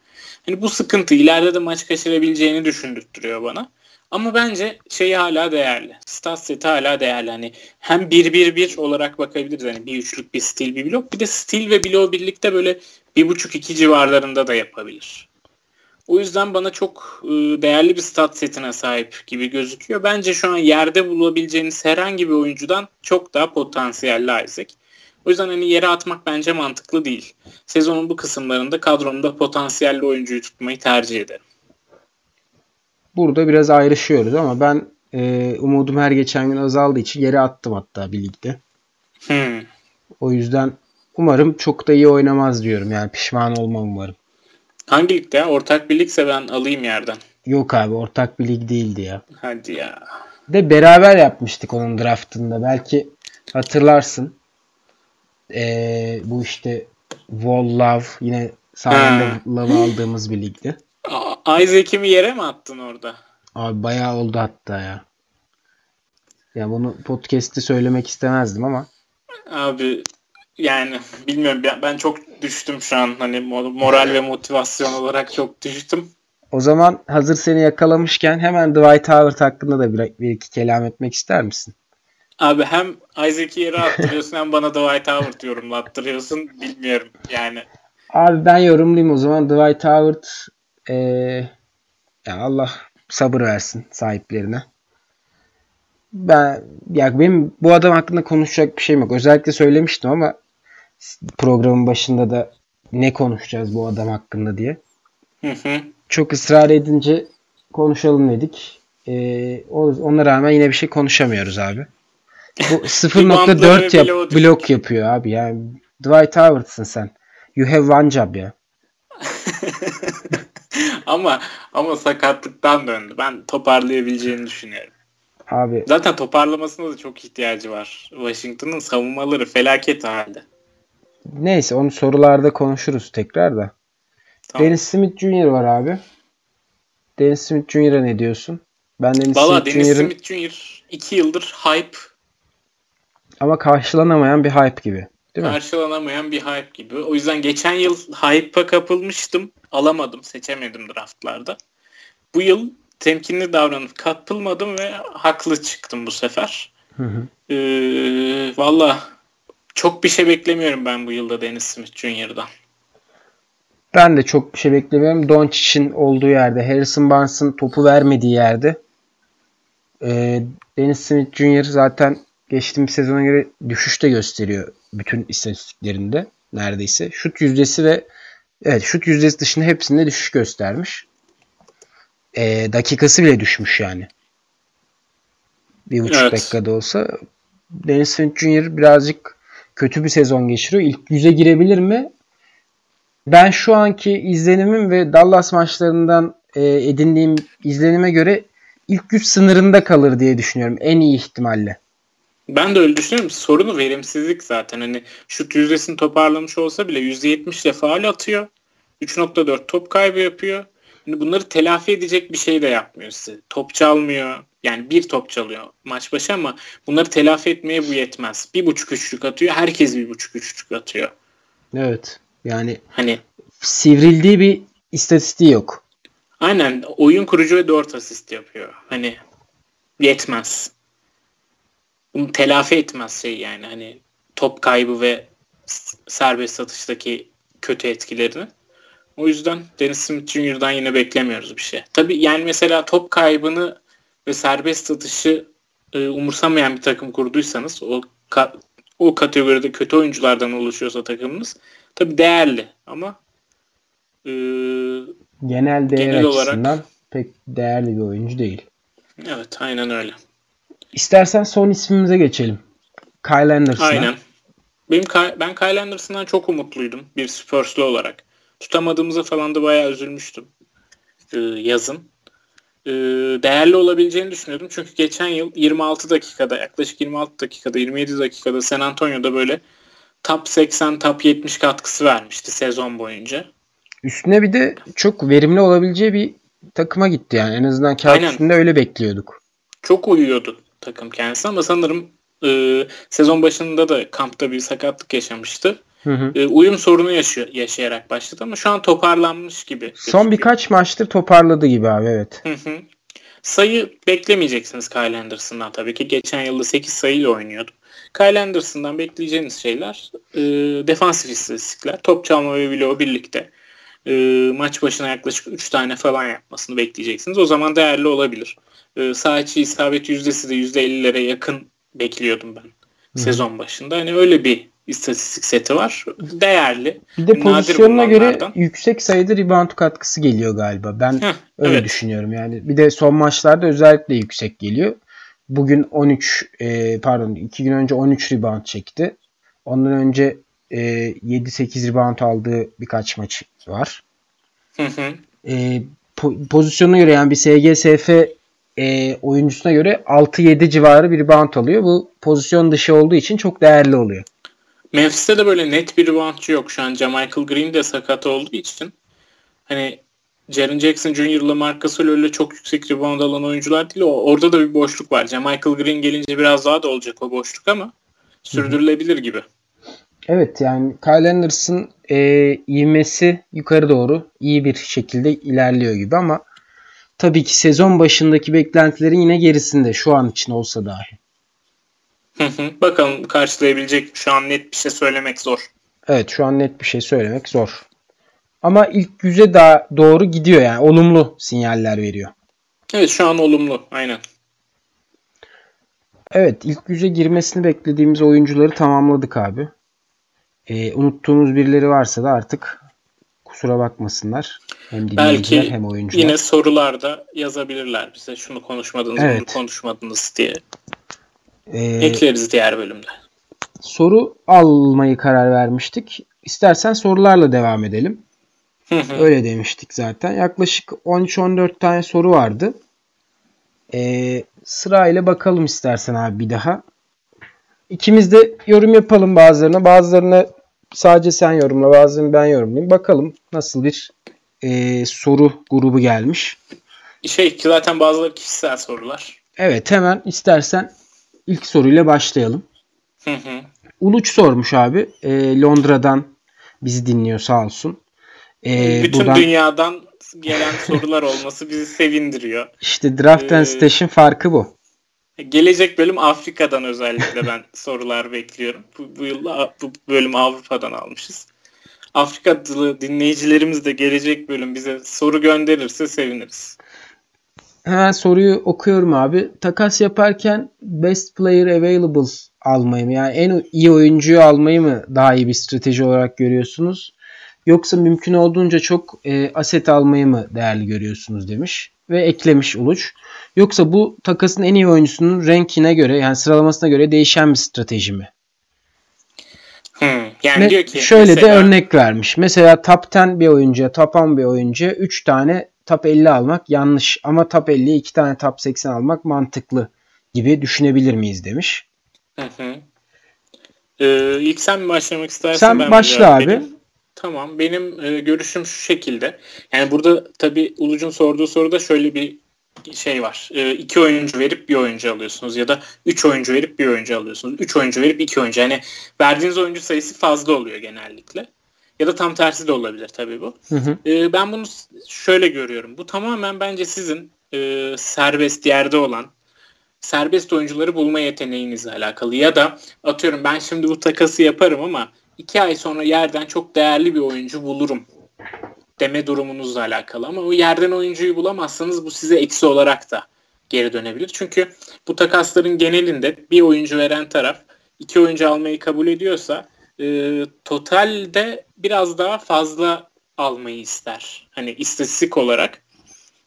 Hani bu sıkıntı ileride de maç kaçırabileceğini düşündürtüyor bana. Ama bence şeyi hala değerli. Stat seti hala değerli. Hani hem 1-1-1 olarak bakabiliriz. Hani bir üçlük bir stil bir blok. Bir de stil ve blok birlikte böyle bir buçuk iki civarlarında da yapabilir. O yüzden bana çok ıı, değerli bir stat setine sahip gibi gözüküyor. Bence şu an yerde bulabileceğiniz herhangi bir oyuncudan çok daha potansiyelli Isaac. O yüzden hani yere atmak bence mantıklı değil. Sezonun bu kısımlarında kadromda potansiyelli oyuncuyu tutmayı tercih ederim burada biraz ayrışıyoruz ama ben e, umudum her geçen gün azaldığı için yere attım hatta bir ligde. Hmm. O yüzden umarım çok da iyi oynamaz diyorum. Yani pişman olmam umarım. Hangi ligde ya? Ortak bir ligse ben alayım yerden. Yok abi ortak bir lig değildi ya. Hadi ya. De beraber yapmıştık onun draftında. Belki hatırlarsın. Ee, bu işte Wall Love yine sayende Love aldığımız bir ligdi. Isaac'i mi yere mi attın orada? Abi bayağı oldu hatta ya. Ya bunu podcast'te söylemek istemezdim ama. Abi yani bilmiyorum ben çok düştüm şu an hani moral ve motivasyon olarak çok düştüm. O zaman hazır seni yakalamışken hemen Dwight Howard hakkında da bir, bir iki kelam etmek ister misin? Abi hem Isaac'i yere attırıyorsun hem bana Dwight Howard yorumlattırıyorsun. Bilmiyorum yani. Abi ben yorumlayayım o zaman. Dwight Howard ee, ya Allah sabır versin sahiplerine. Ben ya benim bu adam hakkında konuşacak bir şeyim yok. Özellikle söylemiştim ama programın başında da ne konuşacağız bu adam hakkında diye. Hı hı. Çok ısrar edince konuşalım dedik. Ee, ona rağmen yine bir şey konuşamıyoruz abi. Bu 0.4 yap, blok yapıyor abi. Yani Dwight Howard'sın sen. You have one job ya. ama ama sakatlıktan döndü. Ben toparlayabileceğini düşünüyorum. Abi zaten toparlamasına da çok ihtiyacı var. Washington'ın savunmaları felaket halde. Neyse onu sorularda konuşuruz tekrar da. Tamam. Dennis Smith Jr. var abi. Dennis Smith Jr.'a ne diyorsun? Ben Dennis Valla Smith Dennis Smith Jr. 2 yıldır hype. Ama karşılanamayan bir hype gibi. Değil karşılanamayan mi? bir hype gibi. O yüzden geçen yıl hype'a kapılmıştım. Alamadım, seçemedim draftlarda. Bu yıl temkinli davranıp kapılmadım ve haklı çıktım bu sefer. Hı hı. Ee, Valla çok bir şey beklemiyorum ben bu yılda Dennis Smith Jr.'dan. Ben de çok bir şey beklemiyorum. Doncic'in olduğu yerde, Harrison Barnes'ın topu vermediği yerde e, Dennis Smith Jr. zaten geçtiğimiz sezona göre düşüş de gösteriyor bütün istatistiklerinde neredeyse. Şut yüzdesi ve evet şut yüzdesi dışında hepsinde düşüş göstermiş. E, dakikası bile düşmüş yani. Bir buçuk evet. dakikada olsa. Dennis Smith Jr. birazcık kötü bir sezon geçiriyor. İlk yüze girebilir mi? Ben şu anki izlenimim ve Dallas maçlarından e, edindiğim izlenime göre ilk yüz sınırında kalır diye düşünüyorum. En iyi ihtimalle. Ben de öyle düşünüyorum. Sorunu verimsizlik zaten. Hani şut yüzdesini toparlamış olsa bile %70 ile faal atıyor. 3.4 top kaybı yapıyor. Yani bunları telafi edecek bir şey de yapmıyor size. Top çalmıyor. Yani bir top çalıyor maç başı ama bunları telafi etmeye bu yetmez. Bir buçuk üçlük atıyor. Herkes bir buçuk üçlük atıyor. Evet. Yani hani sivrildiği bir istatistiği yok. Aynen. Oyun kurucu ve 4 asist yapıyor. Hani yetmez. Bunu telafi etmez şey yani. Hani top kaybı ve serbest satıştaki kötü etkilerini. O yüzden Dennis Smith Jr.'dan yine beklemiyoruz bir şey. Tabii yani mesela top kaybını ve serbest satışı e, umursamayan bir takım kurduysanız o ka- o kategoride kötü oyunculardan oluşuyorsa takımınız tabii değerli ama e, genel değer genel açısından olarak, pek değerli bir oyuncu değil. Evet aynen öyle. İstersen son ismimize geçelim. Kyle Anderson'a. Aynen. Benim ben Kyle Anderson'dan çok umutluydum bir Spurs'lu olarak. Tutamadığımızda falan da bayağı üzülmüştüm ee, yazın. Ee, değerli olabileceğini düşünüyordum. Çünkü geçen yıl 26 dakikada yaklaşık 26 dakikada 27 dakikada San Antonio'da böyle top 80 top 70 katkısı vermişti sezon boyunca. Üstüne bir de çok verimli olabileceği bir takıma gitti yani. En azından kağıt Aynen. üstünde öyle bekliyorduk. Çok uyuyordu takım kendisi ama sanırım e, sezon başında da kampta bir sakatlık yaşamıştı. Hı hı. E, uyum sorunu yaşıyor, yaşayarak başladı ama şu an toparlanmış gibi. Son birkaç maçtır toparladı gibi abi evet. Hı hı. Sayı beklemeyeceksiniz Kyle Anderson'dan tabii ki. Geçen yılda 8 sayıyla oynuyordu. Kyle Anderson'dan bekleyeceğiniz şeyler e, defansif istatistikler. Top çalma ve bloğu birlikte. E, maç başına yaklaşık 3 tane falan yapmasını bekleyeceksiniz. O zaman değerli olabilir. E, sağ içi isabet yüzdesi de %50'lere yakın bekliyordum ben Hı. sezon başında. Hani öyle bir istatistik seti var. Değerli. Bir de pozisyonuna göre yüksek sayıda rebound katkısı geliyor galiba. Ben Heh, öyle evet. düşünüyorum yani. Bir de son maçlarda özellikle yüksek geliyor. Bugün 13 e, pardon 2 gün önce 13 rebound çekti. Ondan önce e, 7-8 rebound aldığı birkaç maç var. Hı hı. E, po- pozisyonuna göre yani bir SGSF e, oyuncusuna göre 6-7 civarı bir rebound alıyor. Bu pozisyon dışı olduğu için çok değerli oluyor. Memphis'te de böyle net bir reboundçı yok. Şu an Michael Green de sakat olduğu için hani Jaren Jackson Jr. ile Marcus öyle çok yüksek rebound alan oyuncular değil. O, orada da bir boşluk var. Michael Green gelince biraz daha da olacak o boşluk ama sürdürülebilir gibi. Evet yani Kyle Anderson e, ivmesi yukarı doğru iyi bir şekilde ilerliyor gibi ama tabii ki sezon başındaki beklentilerin yine gerisinde şu an için olsa dahi. Bakalım karşılayabilecek? Şu an net bir şey söylemek zor. Evet şu an net bir şey söylemek zor. Ama ilk yüze daha doğru gidiyor yani olumlu sinyaller veriyor. Evet şu an olumlu aynen. Evet ilk yüze girmesini beklediğimiz oyuncuları tamamladık abi. Ee, unuttuğumuz birileri varsa da artık kusura bakmasınlar. Hem dinleyiciler Belki hem oyuncular. yine sorularda yazabilirler bize şunu konuşmadınız Evet. bunu konuşmadınız diye. Ee, Ekleriz diğer bölümde. soru almayı karar vermiştik. İstersen sorularla devam edelim. Öyle demiştik zaten. Yaklaşık 13-14 tane soru vardı. Ee, sırayla bakalım istersen abi bir daha. İkimiz de yorum yapalım bazılarına. Bazılarına sadece sen yorumla, bazılarını ben yorumlayayım. Bakalım nasıl bir e, soru grubu gelmiş. Şey ki zaten bazıları kişisel sorular. Evet hemen istersen ilk soruyla başlayalım. Hı hı. Uluç sormuş abi. E, Londra'dan bizi dinliyor sağ olsun. E, Bütün buradan dünyadan gelen sorular olması bizi sevindiriyor. işte Draft and Ee, Stash'in farkı bu. Gelecek bölüm Afrika'dan özellikle ben sorular bekliyorum. Bu, bu yıl bu bölüm Avrupa'dan almışız. Afrikalı dinleyicilerimiz de gelecek bölüm bize soru gönderirse seviniriz. Hemen soruyu okuyorum abi. Takas yaparken best player available almayı mı? Yani en iyi oyuncuyu almayı mı daha iyi bir strateji olarak görüyorsunuz? Yoksa mümkün olduğunca çok e, aset almayı mı değerli görüyorsunuz demiş. Ve eklemiş Uluç. Yoksa bu takasın en iyi oyuncusunun rankine göre yani sıralamasına göre değişen bir strateji mi? Hmm. Yani Me- diyor ki şöyle mesela- de örnek vermiş. Mesela top 10 bir oyuncuya, top 10 bir oyuncuya 3 tane top 50 almak yanlış. Ama top 50'ye 2 tane top 80 almak mantıklı gibi düşünebilir miyiz demiş. Hı hı. Ee, ilk sen mi başlamak istersen Sen ben başla abi. Tamam. Benim e, görüşüm şu şekilde. Yani burada tabii Uluc'un sorduğu soruda şöyle bir şey var. E, iki oyuncu verip bir oyuncu alıyorsunuz ya da üç oyuncu verip bir oyuncu alıyorsunuz. Üç oyuncu verip iki oyuncu. Yani verdiğiniz oyuncu sayısı fazla oluyor genellikle. Ya da tam tersi de olabilir tabii bu. Hı hı. E, ben bunu şöyle görüyorum. Bu tamamen bence sizin e, serbest yerde olan serbest oyuncuları bulma yeteneğinizle alakalı. Ya da atıyorum ben şimdi bu takası yaparım ama iki ay sonra yerden çok değerli bir oyuncu bulurum deme durumunuzla alakalı. Ama o yerden oyuncuyu bulamazsanız bu size eksi olarak da geri dönebilir. Çünkü bu takasların genelinde bir oyuncu veren taraf iki oyuncu almayı kabul ediyorsa e, totalde biraz daha fazla almayı ister. Hani istatistik olarak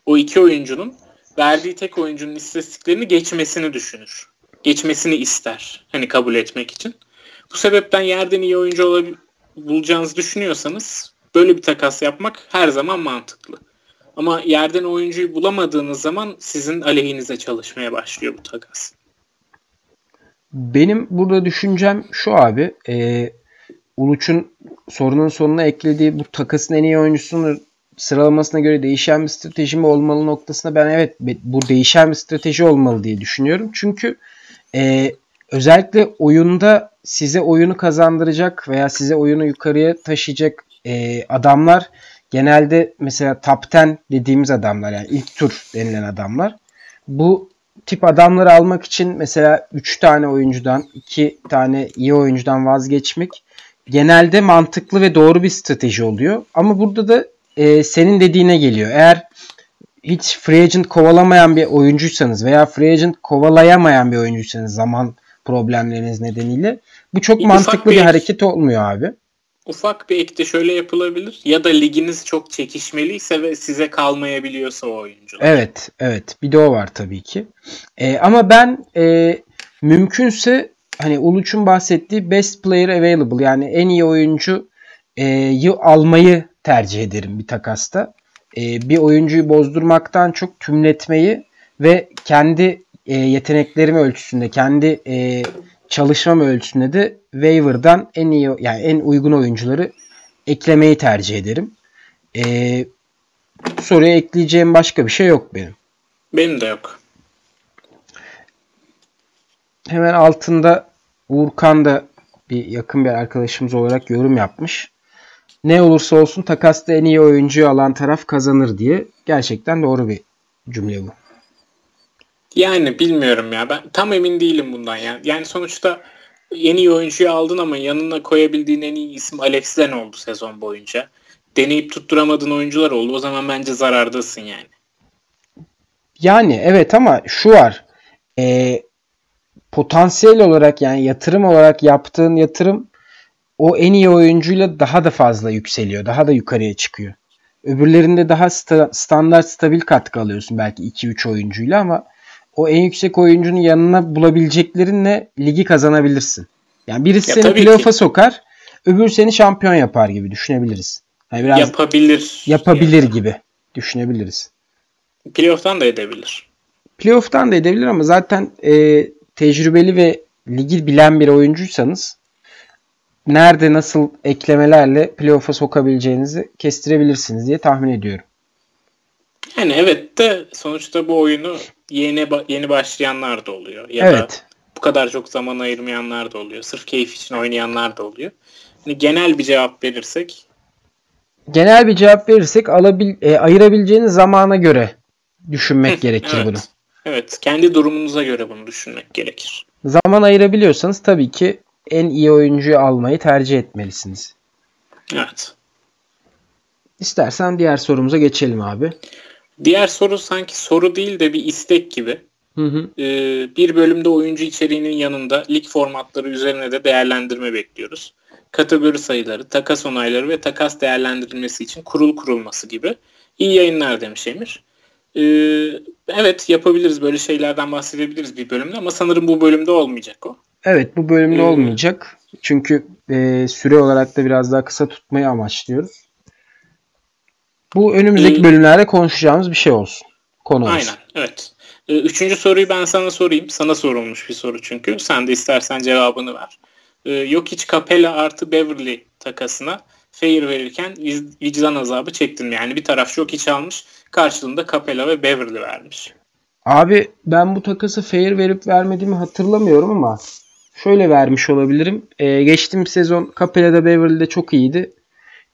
o iki oyuncunun verdiği tek oyuncunun istatistiklerini geçmesini düşünür. Geçmesini ister. Hani kabul etmek için. Bu sebepten yerden iyi oyuncu olabil- bulacağınızı düşünüyorsanız böyle bir takas yapmak her zaman mantıklı. Ama yerden oyuncuyu bulamadığınız zaman sizin aleyhinize çalışmaya başlıyor bu takas. Benim burada düşüncem şu abi. E, Uluç'un sorunun sonuna eklediği bu takasın en iyi oyuncusunun sıralamasına göre değişen bir strateji mi olmalı noktasında ben evet bu değişen bir strateji olmalı diye düşünüyorum. Çünkü e, özellikle oyunda size oyunu kazandıracak veya size oyunu yukarıya taşıyacak e, adamlar genelde mesela top 10 dediğimiz adamlar yani ilk tur denilen adamlar. Bu tip adamları almak için mesela 3 tane oyuncudan 2 tane iyi oyuncudan vazgeçmek genelde mantıklı ve doğru bir strateji oluyor. Ama burada da e, senin dediğine geliyor. Eğer hiç free agent kovalamayan bir oyuncuysanız veya free agent kovalayamayan bir oyuncuysanız zaman problemleriniz nedeniyle bu çok Bir mantıklı bir- hareket olmuyor abi. Ufak bir ek de şöyle yapılabilir. Ya da liginiz çok çekişmeliyse ve size kalmayabiliyorsa o oyuncular. Evet, evet. Bir de o var tabii ki. Ee, ama ben e, mümkünse hani Uluç'un bahsettiği best player available yani en iyi oyuncu e, yı almayı tercih ederim bir takasta. E, bir oyuncuyu bozdurmaktan çok tümletmeyi ve kendi e, yeteneklerim ölçüsünde, kendi çalışmam ölçüsünde de waiver'dan en iyi yani en uygun oyuncuları eklemeyi tercih ederim. E, bu soruya ekleyeceğim başka bir şey yok benim. Benim de yok. Hemen altında Uğurkan da bir yakın bir arkadaşımız olarak yorum yapmış. Ne olursa olsun takasta en iyi oyuncuyu alan taraf kazanır diye. Gerçekten doğru bir cümle bu. Yani bilmiyorum ya. Ben tam emin değilim bundan yani. Yani sonuçta en iyi oyuncuyu aldın ama yanına koyabildiğin en iyi isim Alex Len oldu sezon boyunca. Deneyip tutturamadığın oyuncular oldu. O zaman bence zarardasın yani. Yani evet ama şu var. E, potansiyel olarak yani yatırım olarak yaptığın yatırım o en iyi oyuncuyla daha da fazla yükseliyor. Daha da yukarıya çıkıyor. Öbürlerinde daha sta- standart stabil katkı alıyorsun belki 2-3 oyuncuyla ama o en yüksek oyuncunun yanına bulabileceklerinle ligi kazanabilirsin. Yani birisi ya seni playoff'a sokar, öbür seni şampiyon yapar gibi düşünebiliriz. Yani biraz yapabilir. Yapabilir yani. gibi düşünebiliriz. Playoff'tan da edebilir. Playoff'tan da edebilir ama zaten e, tecrübeli ve ligi bilen bir oyuncuysanız nerede nasıl eklemelerle playoff'a sokabileceğinizi kestirebilirsiniz diye tahmin ediyorum. Yani evet de sonuçta bu oyunu yeni yeni başlayanlar da oluyor. Ya evet. da bu kadar çok zaman ayırmayanlar da oluyor. Sırf keyif için oynayanlar da oluyor. Yani genel bir cevap verirsek genel bir cevap verirsek alabil e, ayırabileceğiniz zamana göre düşünmek gerekir evet. bunu. Evet, kendi durumunuza göre bunu düşünmek gerekir. Zaman ayırabiliyorsanız tabii ki en iyi oyuncuyu almayı tercih etmelisiniz. Evet. İstersen diğer sorumuza geçelim abi. Diğer soru sanki soru değil de bir istek gibi. Hı hı. Ee, bir bölümde oyuncu içeriğinin yanında lig formatları üzerine de değerlendirme bekliyoruz. Kategori sayıları, takas onayları ve takas değerlendirilmesi için kurul kurulması gibi. İyi yayınlar demiş Emir. Ee, evet yapabiliriz böyle şeylerden bahsedebiliriz bir bölümde ama sanırım bu bölümde olmayacak o. Evet bu bölümde ee, olmayacak. Çünkü e, süre olarak da biraz daha kısa tutmayı amaçlıyoruz. Bu önümüzdeki ee, bölümlerde konuşacağımız bir şey olsun. Konu olsun. Aynen evet. Ee, üçüncü soruyu ben sana sorayım. Sana sorulmuş bir soru çünkü. Sen de istersen cevabını ver. Ee, yok hiç Capella artı Beverly takasına fair verirken vicdan azabı çektin Yani bir taraf çok hiç almış. Karşılığında Capella ve Beverly vermiş. Abi ben bu takası fair verip vermediğimi hatırlamıyorum ama şöyle vermiş olabilirim. Ee, geçtiğim sezon Capella'da Beverly'de çok iyiydi.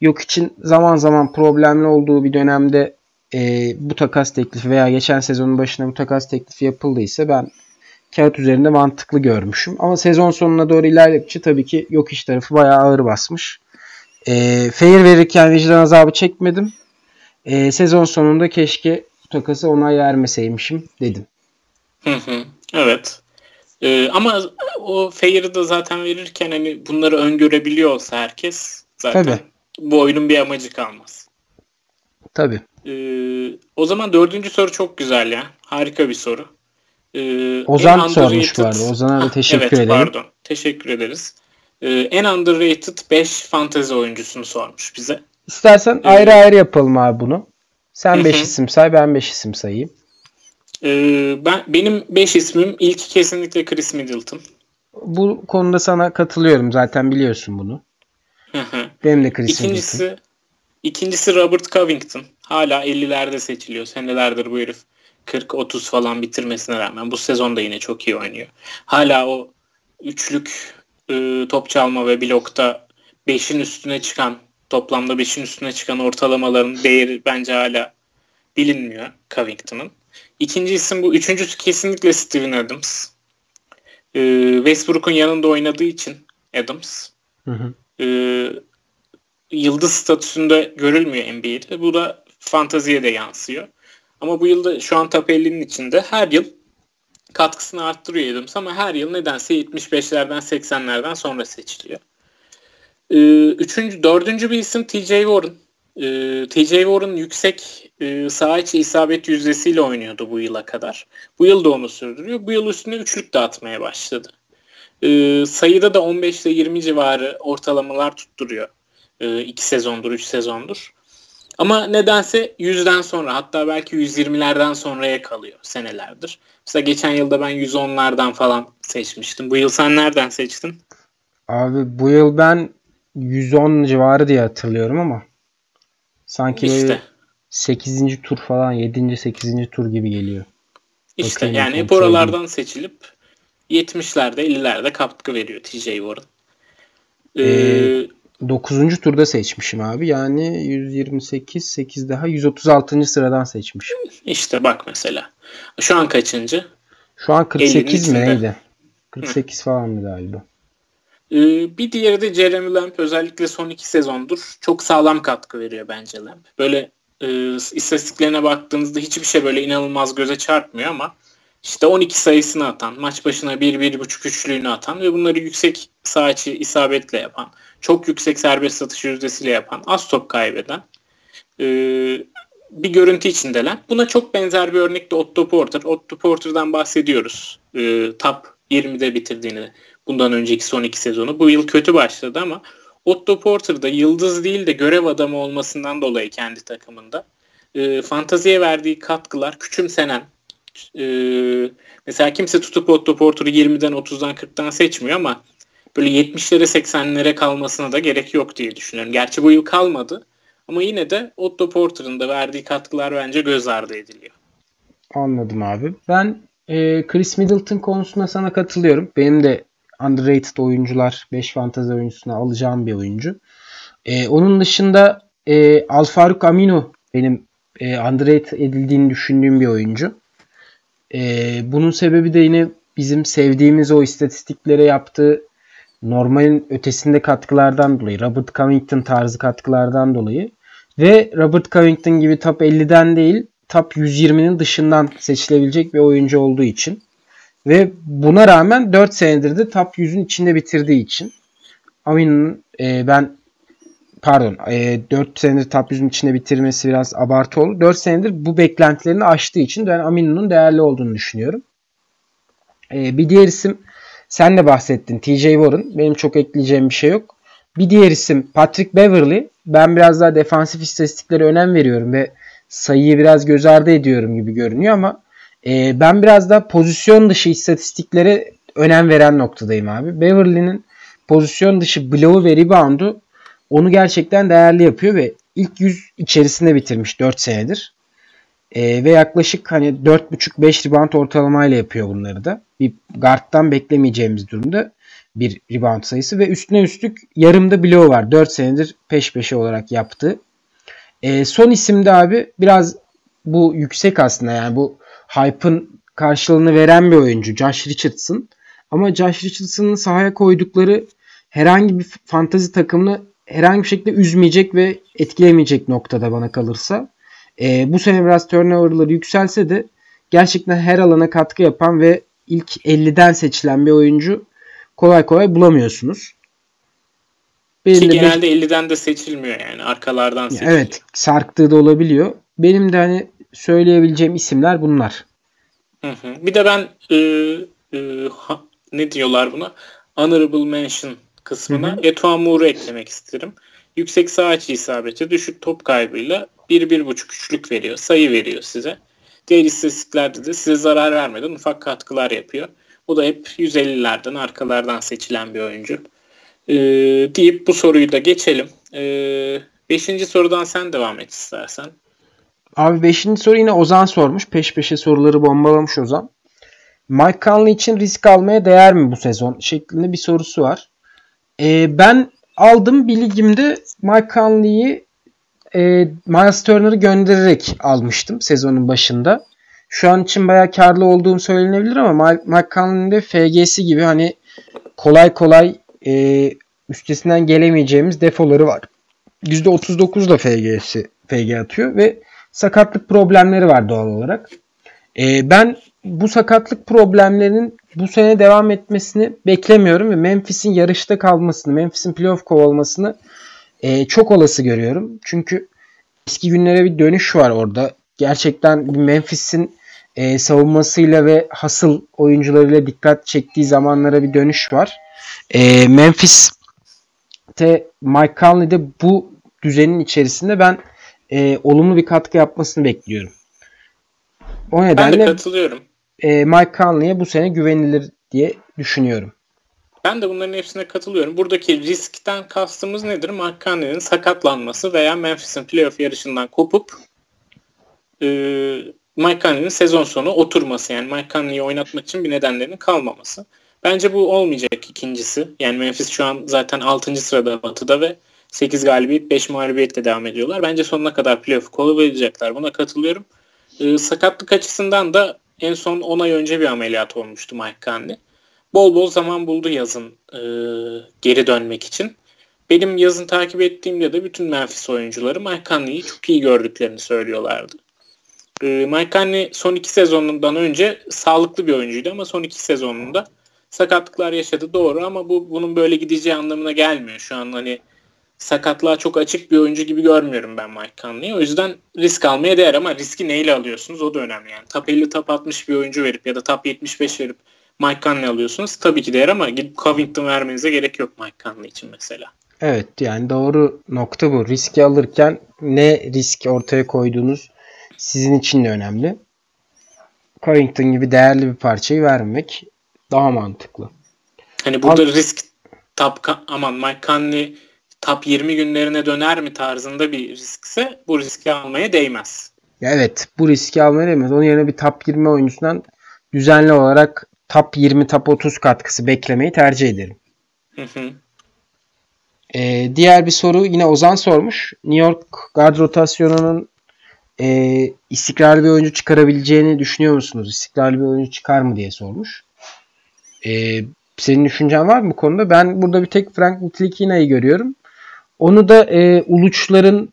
Yok için zaman zaman problemli olduğu bir dönemde e, bu takas teklifi veya geçen sezonun başına bu takas teklifi yapıldıysa ben kağıt üzerinde mantıklı görmüşüm. Ama sezon sonuna doğru ilerledikçe tabii ki yok iş tarafı bayağı ağır basmış. E, fair verirken vicdan azabı çekmedim. E, sezon sonunda keşke bu takası onay vermeseymişim dedim. Hı hı, evet. Ee, ama o fair'ı da zaten verirken hani bunları öngörebiliyor olsa herkes zaten Tabii. bu oyunun bir amacı kalmaz. Tabii. Ee, o zaman dördüncü soru çok güzel ya. Harika bir soru. Ee, Ozan sormuş bu arada. Ozan'a da teşekkür evet, ederim. Pardon. Teşekkür ederiz. Ee, en underrated 5 fantezi oyuncusunu sormuş bize. İstersen ee, ayrı ayrı yapalım abi bunu. Sen 5 isim say, ben 5 isim sayayım. Ee, ben benim 5 ismim ilk kesinlikle Chris Middleton. Bu konuda sana katılıyorum zaten biliyorsun bunu. Benim de Chris ikincisi, Middleton. İkincisi Robert Covington. Hala 50'lerde seçiliyor. Senelerdir bu herif 40-30 falan bitirmesine rağmen bu sezonda yine çok iyi oynuyor. Hala o üçlük e, top çalma ve blokta 5'in üstüne çıkan toplamda 5'in üstüne çıkan ortalamaların değeri bence hala bilinmiyor Covington'ın. İkinci isim bu. Üçüncüsü kesinlikle Steven Adams. Ee, Westbrook'un yanında oynadığı için Adams. Hı hı. E, yıldız statüsünde görülmüyor NBA'de. Bu da fantaziye de yansıyor. Ama bu yılda şu an top 50'nin içinde her yıl katkısını arttırıyor Adams ama her yıl nedense 75'lerden 80'lerden sonra seçiliyor. Ee, üçüncü, dördüncü bir isim TJ Warren. Ee, TJ Warren yüksek e, saha içi isabet yüzdesiyle oynuyordu bu yıla kadar. Bu yıl da onu sürdürüyor. Bu yıl üstüne üçlük dağıtmaya başladı. Ee, sayıda da 15 ile 20 civarı ortalamalar tutturuyor. Ee, iki sezondur, üç sezondur. Ama nedense 100'den sonra hatta belki 120'lerden sonraya kalıyor senelerdir. Mesela geçen yılda ben 110'lardan falan seçmiştim. Bu yıl sen nereden seçtin? Abi bu yıl ben 110 civarı diye hatırlıyorum ama sanki işte. 8. tur falan 7. 8. tur gibi geliyor. İşte Bakayım yani hep oralardan seçilip 70'lerde 50'lerde katkı veriyor TJ Warren. Ee, 9. turda seçmişim abi. Yani 128, 8 daha 136. sıradan seçmişim. İşte bak mesela. Şu an kaçıncı? Şu an 48 mi neydi? 48 Hı. falandı galiba. Ee, bir diğeri de Jeremy Lamb özellikle son iki sezondur çok sağlam katkı veriyor bence Lamb. Böyle e, istatistiklerine baktığınızda hiçbir şey böyle inanılmaz göze çarpmıyor ama işte 12 sayısını atan, maç başına 1-1,5 üçlüğünü atan ve bunları yüksek sağ isabetle yapan, çok yüksek serbest satış yüzdesiyle yapan, az top kaybeden e, bir görüntü içindeler. Buna çok benzer bir örnek de Otto Porter. Otto Porter'dan bahsediyoruz. E, top 20'de bitirdiğini bundan önceki son iki sezonu. Bu yıl kötü başladı ama Otto Porter da yıldız değil de görev adamı olmasından dolayı kendi takımında e, fantaziye verdiği katkılar küçümsenen e, mesela kimse tutup Otto Porter'ı 20'den 30'dan 40'tan seçmiyor ama böyle 70'lere 80'lere kalmasına da gerek yok diye düşünüyorum. Gerçi bu yıl kalmadı ama yine de Otto Porter'ın da verdiği katkılar bence göz ardı ediliyor. Anladım abi. Ben e, Chris Middleton konusunda sana katılıyorum. Benim de underrated oyuncular 5 fantazi oyuncusuna alacağım bir oyuncu. E, onun dışında e, Alfaruk Amino benim e, underrated edildiğini düşündüğüm bir oyuncu. E, bunun sebebi de yine bizim sevdiğimiz o istatistiklere yaptığı normalin ötesinde katkılardan dolayı. Robert Covington tarzı katkılardan dolayı. Ve Robert Covington gibi top 50'den değil top 120'nin dışından seçilebilecek bir oyuncu olduğu için. Ve buna rağmen 4 senedir de top 100'ün içinde bitirdiği için. Amin'in e, ben pardon e, 4 senedir top 100'ün içinde bitirmesi biraz abartı oldu. 4 senedir bu beklentilerini aştığı için ben Amin'in değerli olduğunu düşünüyorum. E, bir diğer isim sen de bahsettin TJ Warren. Benim çok ekleyeceğim bir şey yok. Bir diğer isim Patrick Beverly. Ben biraz daha defansif istatistiklere önem veriyorum ve sayıyı biraz göz ardı ediyorum gibi görünüyor ama e, ben biraz da pozisyon dışı istatistiklere önem veren noktadayım abi. Beverly'nin pozisyon dışı bloğu ve reboundu onu gerçekten değerli yapıyor ve ilk 100 içerisinde bitirmiş 4 senedir. E, ve yaklaşık hani 4.5-5 rebound ortalamayla yapıyor bunları da. Bir guard'dan beklemeyeceğimiz durumda bir rebound sayısı ve üstüne üstlük yarımda bloğu var. 4 senedir peş peşe olarak yaptığı. E, son isimde abi biraz bu yüksek aslında yani bu hype'ın karşılığını veren bir oyuncu Josh Richardson. Ama Josh Richardson'ın sahaya koydukları herhangi bir fantazi takımını herhangi bir şekilde üzmeyecek ve etkilemeyecek noktada bana kalırsa. E, bu sene biraz turnover'ları yükselse de gerçekten her alana katkı yapan ve ilk 50'den seçilen bir oyuncu kolay kolay bulamıyorsunuz. Benim Ki de genelde beş... 50'den de seçilmiyor yani arkalardan seçiliyor. Evet sarktığı da olabiliyor. Benim de hani söyleyebileceğim isimler bunlar. Hı hı. Bir de ben e, e, ha, ne diyorlar buna? Honorable mention kısmına Etuan Moore'u eklemek isterim. Yüksek sağ açı isabeti, düşük top kaybıyla 1-1.5 üçlük veriyor, sayı veriyor size. Diğer istatistiklerde de size zarar vermeden ufak katkılar yapıyor. Bu da hep 150'lerden arkalardan seçilen bir oyuncu. Ee, deyip bu soruyu da geçelim. Ee, beşinci sorudan sen devam et istersen. Abi beşinci soru yine Ozan sormuş. Peş peşe soruları bombalamış Ozan. Mike Conley için risk almaya değer mi bu sezon? Şeklinde bir sorusu var. Ee, ben aldım bir ligimde Mike Conley'i e, Miles Turner'ı göndererek almıştım sezonun başında. Şu an için bayağı karlı olduğum söylenebilir ama Mike, Conley'nin de FG'si gibi hani kolay kolay e, üstesinden gelemeyeceğimiz defoları var. %39 da FG'si FG atıyor ve sakatlık problemleri var doğal olarak. E, ben bu sakatlık problemlerinin bu sene devam etmesini beklemiyorum ve Memphis'in yarışta kalmasını, Memphis'in playoff kovalmasını e, çok olası görüyorum. Çünkü eski günlere bir dönüş var orada. Gerçekten Memphis'in e, savunmasıyla ve hasıl oyuncularıyla dikkat çektiği zamanlara bir dönüş var. E, Memphis'te Mike Conley'de bu düzenin içerisinde ben e, olumlu bir katkı yapmasını bekliyorum. O nedenle ben de katılıyorum. E, Mike Conley'e bu sene güvenilir diye düşünüyorum. Ben de bunların hepsine katılıyorum. Buradaki riskten kastımız nedir? Mike Conley'nin sakatlanması veya Memphis'in playoff yarışından kopup e, Mike Conley'nin sezon sonu oturması. Yani Mike Conley'i oynatmak için bir nedenlerinin kalmaması. Bence bu olmayacak ikincisi. Yani Memphis şu an zaten 6. sırada Batı'da ve 8 galibiyet 5 mağlubiyetle devam ediyorlar. Bence sonuna kadar playoff kovalayacaklar. Buna katılıyorum. Ee, sakatlık açısından da en son 10 ay önce bir ameliyat olmuştu Mike Conley. Bol bol zaman buldu yazın e, geri dönmek için. Benim yazın takip ettiğimde de bütün Memphis oyuncuları Mike Conley'i çok iyi gördüklerini söylüyorlardı. E, Mike Conley son iki sezonundan önce sağlıklı bir oyuncuydu ama son iki sezonunda sakatlıklar yaşadı doğru ama bu bunun böyle gideceği anlamına gelmiyor. Şu an hani sakatlığa çok açık bir oyuncu gibi görmüyorum ben Mike Conley'i. O yüzden risk almaya değer ama riski neyle alıyorsunuz o da önemli. Yani top 50 top 60 bir oyuncu verip ya da top 75 verip Mike Conley alıyorsunuz. Tabii ki değer ama gidip Covington vermenize gerek yok Mike Conley için mesela. Evet yani doğru nokta bu. Riski alırken ne risk ortaya koyduğunuz sizin için de önemli. Covington gibi değerli bir parçayı vermek daha mantıklı. Hani burada Al- risk top aman Mike Conley top 20 günlerine döner mi tarzında bir riskse bu riski almaya değmez. Ya evet bu riski almaya değmez. Onun yerine bir top 20 oyuncusundan düzenli olarak top 20 top 30 katkısı beklemeyi tercih ederim. Hı hı. Ee, diğer bir soru yine Ozan sormuş. New York guard rotasyonunun e, istikrarlı bir oyuncu çıkarabileceğini düşünüyor musunuz? İstikrarlı bir oyuncu çıkar mı diye sormuş. Ee, senin düşüncen var mı bu konuda? Ben burada bir tek Frank Ntilikina görüyorum. Onu da e, Uluçların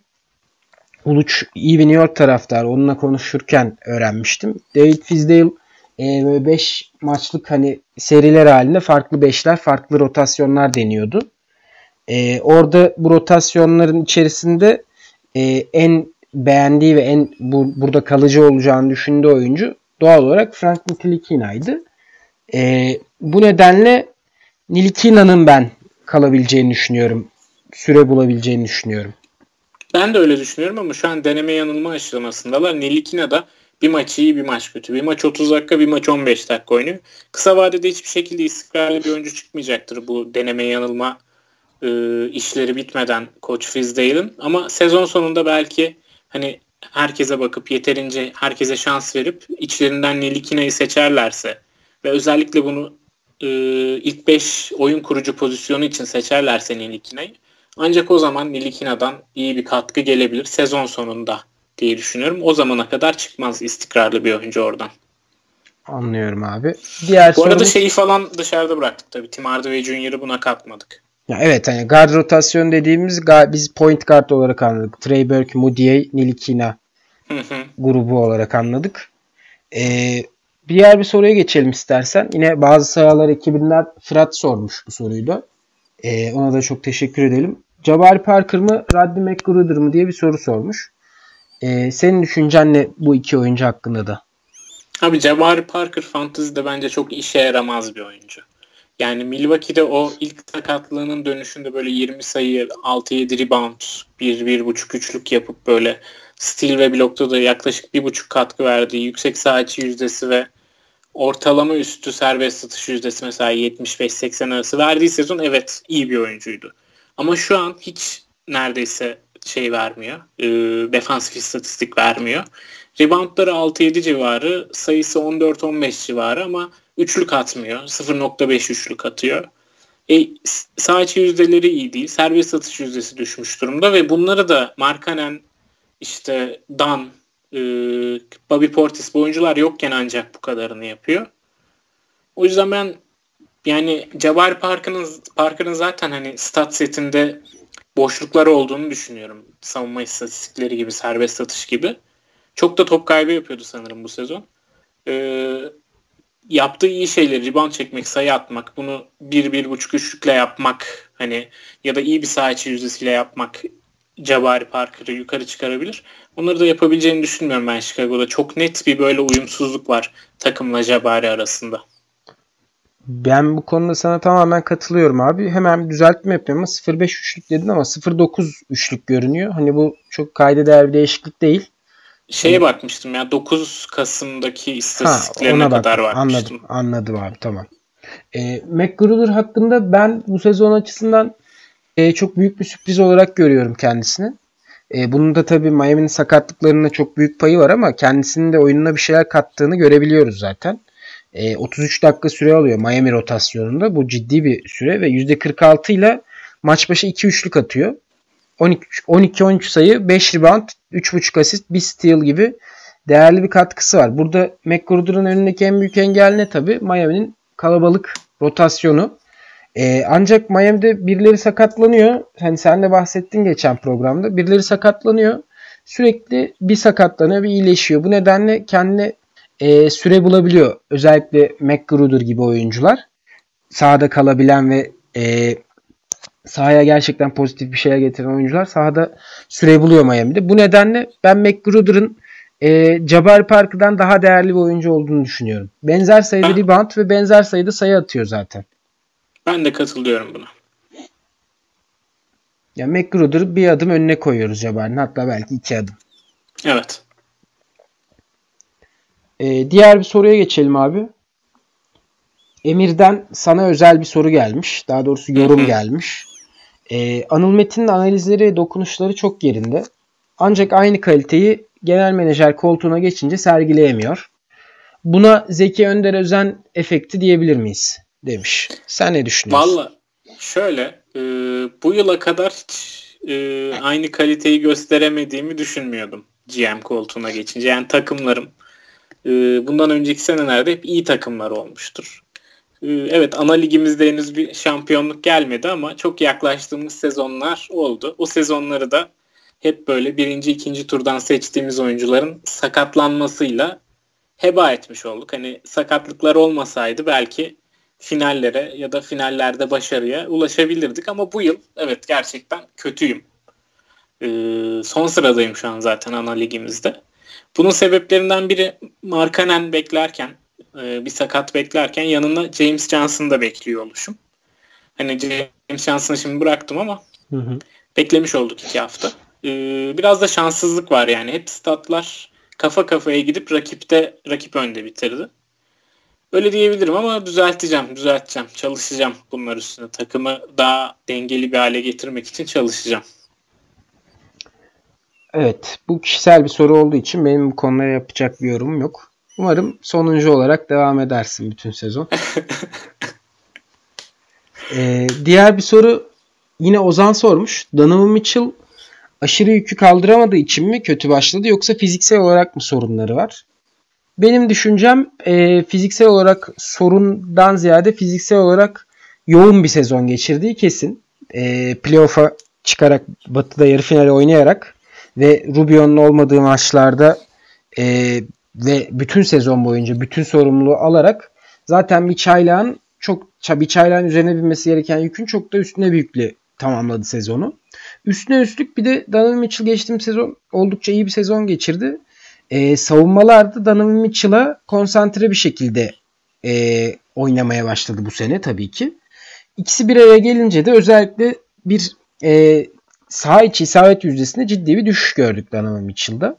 Uluç iyi bir New York taraftarı. Onunla konuşurken öğrenmiştim. David Fizdale 5 e, maçlık hani seriler halinde farklı beşler, farklı rotasyonlar deniyordu. E, orada bu rotasyonların içerisinde e, en beğendiği ve en bu, burada kalıcı olacağını düşündüğü oyuncu doğal olarak Frank Nitilikina'ydı. E, bu nedenle Nilikina'nın ben kalabileceğini düşünüyorum. Süre bulabileceğini düşünüyorum. Ben de öyle düşünüyorum ama şu an deneme yanılma aşamasındalar. Nilikina da bir maç iyi bir maç kötü. Bir maç 30 dakika bir maç 15 dakika oynuyor. Kısa vadede hiçbir şekilde istikrarlı bir oyuncu çıkmayacaktır bu deneme yanılma e, işleri bitmeden Koç Fizdale'ın. Ama sezon sonunda belki hani herkese bakıp yeterince herkese şans verip içlerinden Nilikina'yı seçerlerse ve özellikle bunu e, ilk 5 oyun kurucu pozisyonu için seçerlerse Nilikina'yı ancak o zaman Nilikina'dan iyi bir katkı gelebilir sezon sonunda diye düşünüyorum. O zamana kadar çıkmaz istikrarlı bir oyuncu oradan. Anlıyorum abi. Diğer Bu sorumuz... arada şeyi falan dışarıda bıraktık tabii. Tim Hardaway Jr.'ı buna katmadık. Ya evet hani guard rotasyon dediğimiz biz point guard olarak anladık. Trey Burke, Moutier, Nilikina grubu olarak anladık. Ee, diğer bir soruya geçelim istersen. Yine bazı sayalar ekibinden Fırat sormuş bu soruyu da. Ee, ona da çok teşekkür edelim. Jabari Parker mı, Rodney McGruder mı diye bir soru sormuş. Ee, senin düşüncen ne bu iki oyuncu hakkında da? Abi Jabari Parker Fantasy'de bence çok işe yaramaz bir oyuncu. Yani Milwaukee'de o ilk sakatlığının dönüşünde böyle 20 sayı, 6-7 rebound, 1-1.5 üçlük yapıp böyle steal ve blokta da yaklaşık 1.5 katkı verdiği yüksek saha içi yüzdesi ve ortalama üstü serbest satış yüzdesi mesela 75-80 arası verdiği sezon evet iyi bir oyuncuydu. Ama şu an hiç neredeyse şey vermiyor. E, defansif istatistik vermiyor. Reboundları 6-7 civarı, sayısı 14-15 civarı ama üçlük atmıyor. 0.5 üçlük atıyor. E, sağ içi yüzdeleri iyi değil. Serbest satış yüzdesi düşmüş durumda ve bunları da Markanen, işte Dan, e, Bobby Portis bu oyuncular yokken ancak bu kadarını yapıyor. O yüzden ben yani Jabari Parker'ın Parker'ın zaten hani stat setinde boşlukları olduğunu düşünüyorum. Savunma istatistikleri gibi, serbest satış gibi. Çok da top kaybı yapıyordu sanırım bu sezon. Ee, yaptığı iyi şeyleri rebound çekmek, sayı atmak, bunu bir, bir buçuk üçlükle yapmak hani ya da iyi bir saha içi yüzdesiyle yapmak Jabari Parker'ı yukarı çıkarabilir. Onları da yapabileceğini düşünmüyorum ben Chicago'da. Çok net bir böyle uyumsuzluk var takımla Jabari arasında. Ben bu konuda sana tamamen katılıyorum abi. Hemen düzeltme yapıyorum ama 0.5 üçlük dedin ama 0.9 üçlük görünüyor. Hani bu çok kayda değer bir değişiklik değil. Şeye evet. bakmıştım ya 9 Kasım'daki istatistiklerine ha, kadar bak, bakmıştım. Anladım, anladım abi tamam. E, McGruder hakkında ben bu sezon açısından e, çok büyük bir sürpriz olarak görüyorum kendisini. E, bunun da tabii Miami'nin sakatlıklarında çok büyük payı var ama kendisinin de oyununa bir şeyler kattığını görebiliyoruz zaten. E, 33 dakika süre alıyor Miami rotasyonunda. Bu ciddi bir süre ve %46 ile maç başı 2 üçlük atıyor. 12-13 sayı, 5 rebound, 3.5 asist, 1 steal gibi değerli bir katkısı var. Burada McGruder'ın önündeki en büyük engel ne tabi? Miami'nin kalabalık rotasyonu. Ee, ancak Miami'de birileri sakatlanıyor. Hani sen de bahsettin geçen programda. Birileri sakatlanıyor. Sürekli bir sakatlanıyor, bir iyileşiyor. Bu nedenle kendine e, süre bulabiliyor. Özellikle McGruder gibi oyuncular. Sahada kalabilen ve e, sahaya gerçekten pozitif bir şeyler getiren oyuncular sahada süre buluyor Miami'de. Bu nedenle ben McGruder'ın e, Jabari Parker'dan daha değerli bir oyuncu olduğunu düşünüyorum. Benzer sayıda rebound ve benzer sayıda sayı atıyor zaten. Ben de katılıyorum buna. Ya McGruder'ı bir adım önüne koyuyoruz Jabari'nin. Hatta belki iki adım. Evet. Ee, diğer bir soruya geçelim abi. Emir'den sana özel bir soru gelmiş. Daha doğrusu yorum gelmiş. Ee, Anıl Metin'in analizleri, dokunuşları çok yerinde. Ancak aynı kaliteyi genel menajer koltuğuna geçince sergileyemiyor. Buna Zeki Önder Özen efekti diyebilir miyiz? Demiş. Sen ne düşünüyorsun? Valla şöyle e, bu yıla kadar hiç e, aynı kaliteyi gösteremediğimi düşünmüyordum GM koltuğuna geçince. Yani takımlarım e, bundan önceki senelerde hep iyi takımlar olmuştur. E, evet ana ligimizde henüz bir şampiyonluk gelmedi ama çok yaklaştığımız sezonlar oldu. O sezonları da hep böyle birinci, ikinci turdan seçtiğimiz oyuncuların sakatlanmasıyla heba etmiş olduk. Hani sakatlıklar olmasaydı belki finallere ya da finallerde başarıya ulaşabilirdik ama bu yıl evet gerçekten kötüyüm. Ee, son sıradayım şu an zaten ana ligimizde. Bunun sebeplerinden biri Markanen beklerken e, bir sakat beklerken yanında James Johnson da bekliyor oluşum. Hani James Johnson'ı şimdi bıraktım ama hı hı. beklemiş olduk iki hafta. Ee, biraz da şanssızlık var yani. Hep statlar kafa kafaya gidip rakipte rakip önde bitirdi. Öyle diyebilirim ama düzelteceğim, düzelteceğim. Çalışacağım bunlar üstüne. Takımı daha dengeli bir hale getirmek için çalışacağım. Evet, bu kişisel bir soru olduğu için benim bu konulara yapacak bir yorumum yok. Umarım sonuncu olarak devam edersin bütün sezon. ee, diğer bir soru yine Ozan sormuş. Donovan Mitchell aşırı yükü kaldıramadığı için mi kötü başladı yoksa fiziksel olarak mı sorunları var? Benim düşüncem e, fiziksel olarak sorundan ziyade fiziksel olarak yoğun bir sezon geçirdiği kesin. E, playoff'a çıkarak Batı'da yarı finale oynayarak ve Rubio'nun olmadığı maçlarda e, ve bütün sezon boyunca bütün sorumluluğu alarak zaten bir çaylağın çok bir çaylağın üzerine binmesi gereken yükün çok da üstüne büyükle tamamladı sezonu. Üstüne üstlük bir de Donovan Mitchell geçtiğim sezon oldukça iyi bir sezon geçirdi. Ee, savunmalarda Donovan Mitchell'a konsantre bir şekilde e, oynamaya başladı bu sene tabii ki. İkisi bir araya gelince de özellikle bir e, saha içi isabet yüzdesinde ciddi bir düşüş gördük Donovan Mitchell'da.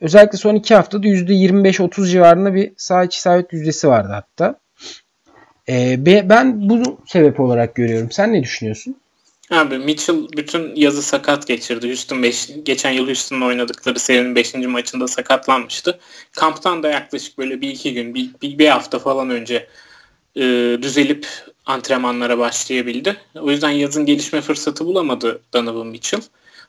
Özellikle son iki haftada %25-30 civarında bir saha içi isabet yüzdesi vardı hatta. E, ben bunu sebep olarak görüyorum. Sen ne düşünüyorsun? Abi Mitchell bütün yazı sakat geçirdi. Houston beş, geçen yıl Houston'la oynadıkları serinin 5. maçında sakatlanmıştı. Kamptan da yaklaşık böyle bir iki gün, bir, bir, bir hafta falan önce e, düzelip antrenmanlara başlayabildi. O yüzden yazın gelişme fırsatı bulamadı Donovan Mitchell.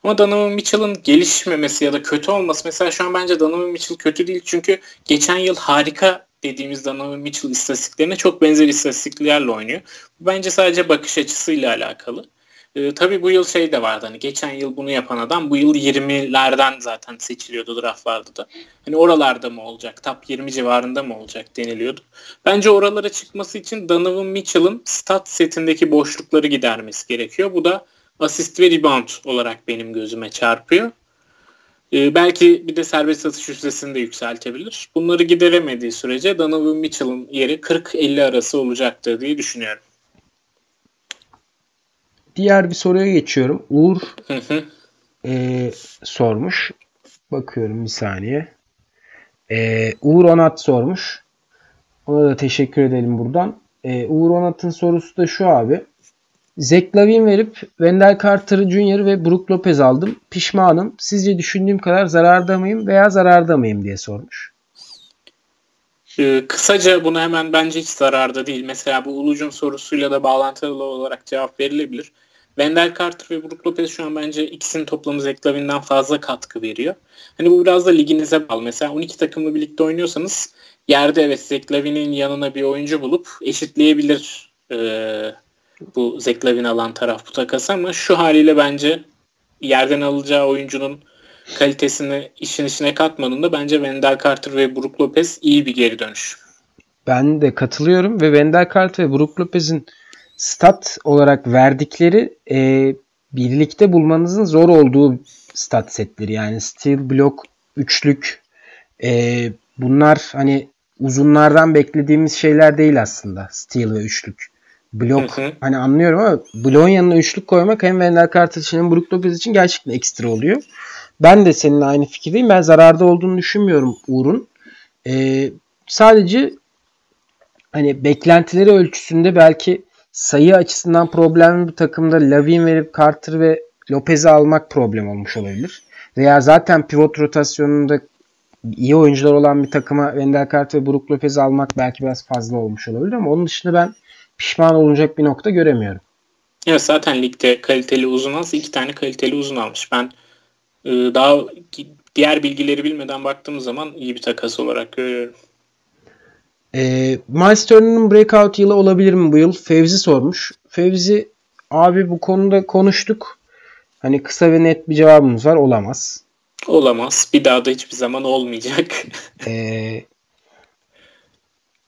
Ama Donovan Mitchell'ın gelişmemesi ya da kötü olması mesela şu an bence Donovan Mitchell kötü değil çünkü geçen yıl harika dediğimiz Donovan Mitchell istatistiklerine çok benzer istatistiklerle oynuyor. Bu bence sadece bakış açısıyla alakalı. E, tabii bu yıl şey de vardı hani geçen yıl bunu yapan adam bu yıl 20'lerden zaten seçiliyordu draftlarda da. Hani oralarda mı olacak, top 20 civarında mı olacak deniliyordu. Bence oralara çıkması için Donovan Mitchell'ın stat setindeki boşlukları gidermesi gerekiyor. Bu da asist ve rebound olarak benim gözüme çarpıyor. Ee, belki bir de serbest atış yüzdesini de yükseltebilir. Bunları gideremediği sürece Donovan Mitchell'ın yeri 40-50 arası olacaktır diye düşünüyorum. Diğer bir soruya geçiyorum. Uğur E, sormuş. Bakıyorum bir saniye. E, Uğur Onat sormuş. Ona da teşekkür edelim buradan. E, Uğur Onat'ın sorusu da şu abi. Zach Lavin verip Wendell Carter Jr. ve Brook Lopez aldım. Pişmanım. Sizce düşündüğüm kadar zararda mıyım veya zararda mıyım diye sormuş. Ee, kısaca bunu hemen bence hiç zararda değil. Mesela bu Uluc'un sorusuyla da bağlantılı olarak cevap verilebilir. Wendell Carter ve Brook Lopez şu an bence ikisinin toplamı Zach Lavin'den fazla katkı veriyor. Hani bu biraz da liginize bağlı. Mesela 12 takımla birlikte oynuyorsanız yerde evet Zach Lavin'in yanına bir oyuncu bulup eşitleyebilir e, bu Zach Lavin alan taraf bu takası ama şu haliyle bence yerden alacağı oyuncunun kalitesini işin içine katmadığında bence Wendell Carter ve Brook Lopez iyi bir geri dönüş. Ben de katılıyorum ve Wendell Carter ve Brook Lopez'in stat olarak verdikleri e, birlikte bulmanızın zor olduğu stat setleri. Yani steel block, üçlük e, bunlar hani uzunlardan beklediğimiz şeyler değil aslında. Steel ve üçlük. Blok hı hı. hani anlıyorum ama bloğun yanına üçlük koymak hem Wendell Carter için hem Brook Lopez için gerçekten ekstra oluyor. Ben de seninle aynı fikirdeyim. Ben zararda olduğunu düşünmüyorum Uğur'un. Ee, sadece hani beklentileri ölçüsünde belki sayı açısından problemli bir takımda Lavin verip Carter ve Lopez'i almak problem olmuş olabilir. Veya zaten pivot rotasyonunda iyi oyuncular olan bir takıma Wendell Carter ve Brook Lopez'i almak belki biraz fazla olmuş olabilir ama onun dışında ben pişman olacak bir nokta göremiyorum. Ya zaten ligde kaliteli uzun az iki tane kaliteli uzun almış. Ben e, daha diğer bilgileri bilmeden baktığım zaman iyi bir takas olarak görüyorum. E, Miles Turner'ın breakout yılı olabilir mi bu yıl? Fevzi sormuş. Fevzi abi bu konuda konuştuk. Hani kısa ve net bir cevabımız var. Olamaz. Olamaz. Bir daha da hiçbir zaman olmayacak. e,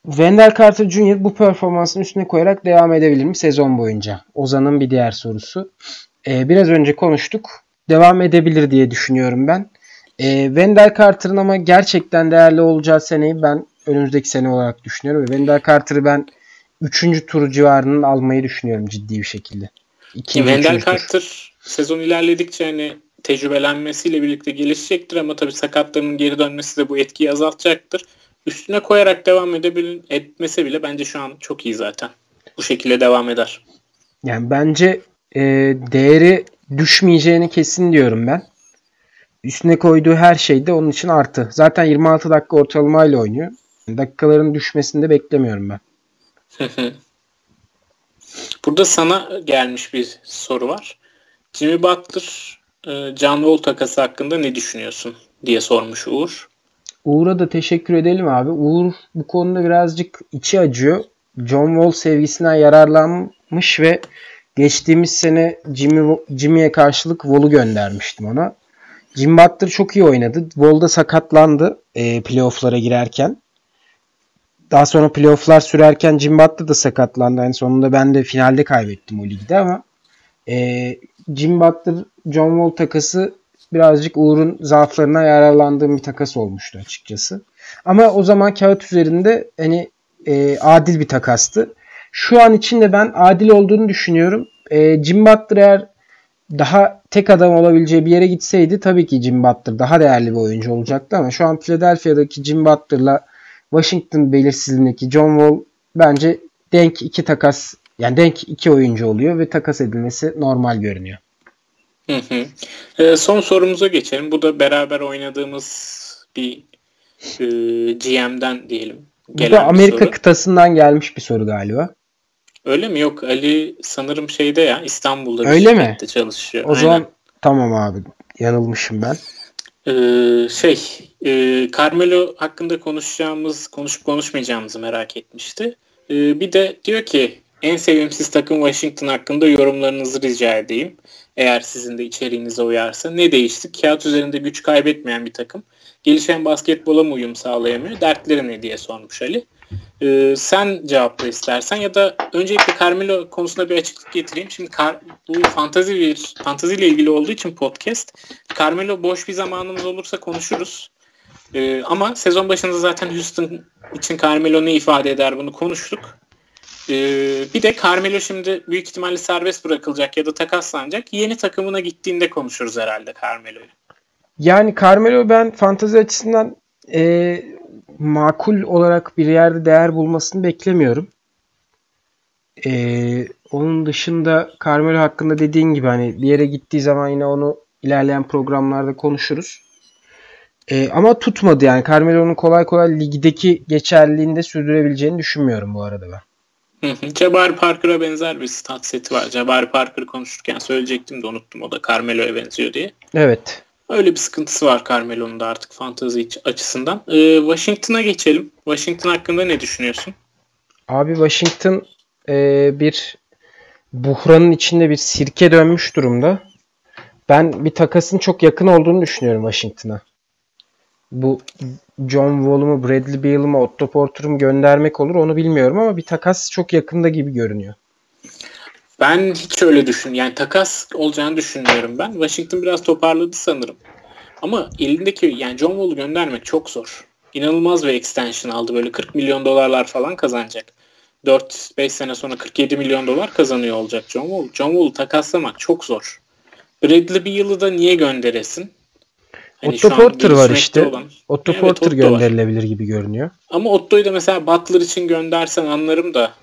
Wendell Carter Jr. bu performansın üstüne koyarak devam edebilir mi sezon boyunca? Ozan'ın bir diğer sorusu. Ee, biraz önce konuştuk. Devam edebilir diye düşünüyorum ben. Ee, Wendell Carter'ın ama gerçekten değerli olacağı seneyi ben önümüzdeki sene olarak düşünüyorum. Ve Wendell Carter'ı ben 3. tur civarının almayı düşünüyorum ciddi bir şekilde. İkinci, Wendell Carter tur. sezon ilerledikçe hani tecrübelenmesiyle birlikte gelişecektir ama tabii sakatlarının geri dönmesi de bu etkiyi azaltacaktır. Üstüne koyarak devam edebil etmese bile bence şu an çok iyi zaten. Bu şekilde devam eder. Yani bence e, değeri düşmeyeceğini kesin diyorum ben. Üstüne koyduğu her şey de onun için artı. Zaten 26 dakika ortalamayla oynuyor. Dakikaların düşmesini de beklemiyorum ben. Burada sana gelmiş bir soru var. Jimmy Butler e, John Wall takası hakkında ne düşünüyorsun diye sormuş Uğur. Uğur'a da teşekkür edelim abi. Uğur bu konuda birazcık içi acıyor. John Wall sevgisinden yararlanmış ve geçtiğimiz sene Jimmy, Jimmy'ye karşılık Wall'u göndermiştim ona. Jim Butler çok iyi oynadı. Wall da sakatlandı e, playoff'lara girerken. Daha sonra playoff'lar sürerken Jim Butler da sakatlandı. En sonunda ben de finalde kaybettim o ligde ama e, Jim Butler John Wall takası birazcık Uğur'un zaaflarına yararlandığım bir takas olmuştu açıkçası. Ama o zaman kağıt üzerinde hani e, adil bir takastı. Şu an için de ben adil olduğunu düşünüyorum. E, Jim Butler eğer daha tek adam olabileceği bir yere gitseydi tabii ki Jim Butler daha değerli bir oyuncu olacaktı ama şu an Philadelphia'daki Jim Butler'la Washington belirsizliğindeki John Wall bence denk iki takas yani denk iki oyuncu oluyor ve takas edilmesi normal görünüyor. Hı hı. E, son sorumuza geçelim. Bu da beraber oynadığımız bir e, GM'den diyelim. Bu da Amerika soru. kıtasından gelmiş bir soru galiba. Öyle mi? Yok Ali sanırım şeyde ya İstanbul'da bir Öyle mi? çalışıyor. O Aynen. zaman tamam abi yanılmışım ben. Ee, şey e, Carmelo hakkında konuşacağımız konuşup konuşmayacağımızı merak etmişti. Ee, bir de diyor ki en sevimsiz takım Washington hakkında yorumlarınızı rica edeyim. Eğer sizin de içeriğinize uyarsa. Ne değişti? Kağıt üzerinde güç kaybetmeyen bir takım. Gelişen basketbola mı uyum sağlayamıyor? Dertleri ne diye sormuş Ali. Ee, sen cevapla istersen ya da öncelikle Carmelo konusunda bir açıklık getireyim. Şimdi Kar bu fantazi bir fantaziyle ilgili olduğu için podcast. Carmelo boş bir zamanımız olursa konuşuruz. Ee, ama sezon başında zaten Houston için Carmelo ifade eder bunu konuştuk. Ee, bir de Carmelo şimdi büyük ihtimalle serbest bırakılacak ya da takaslanacak. Yeni takımına gittiğinde konuşuruz herhalde Carmelo'yu. Yani Carmelo ben fantazi açısından e, makul olarak bir yerde değer bulmasını beklemiyorum. E, onun dışında Carmelo hakkında dediğin gibi hani bir yere gittiği zaman yine onu ilerleyen programlarda konuşuruz. E, ama tutmadı yani. Carmelo'nun kolay kolay ligdeki geçerliliğini de sürdürebileceğini düşünmüyorum bu arada ben. Jabari Parker'a benzer bir stat seti var. Jabari Parker konuşurken söyleyecektim de unuttum. O da Carmelo'ya benziyor diye. Evet. Öyle bir sıkıntısı var Carmelo'nun da artık fantazi açısından. Ee, Washington'a geçelim. Washington hakkında ne düşünüyorsun? Abi Washington e, bir buhranın içinde bir sirke dönmüş durumda. Ben bir takasın çok yakın olduğunu düşünüyorum Washington'a. Bu John Wall mu, Bradley Beal mu, Otto Porter'ı mı göndermek olur onu bilmiyorum ama bir takas çok yakında gibi görünüyor. Ben hiç öyle düşün. Yani takas olacağını düşünmüyorum ben. Washington biraz toparladı sanırım. Ama elindeki yani John Wall'u göndermek çok zor. İnanılmaz bir extension aldı. Böyle 40 milyon dolarlar falan kazanacak. 4-5 sene sonra 47 milyon dolar kazanıyor olacak John Wall. John Wall'u takaslamak çok zor. Bradley Beal'ı da niye gönderesin? Hani Otto Porter var işte. Olan. Otto evet, Porter Otto gönderilebilir var. gibi görünüyor. Ama Otto'yu da mesela Butler için göndersen anlarım da.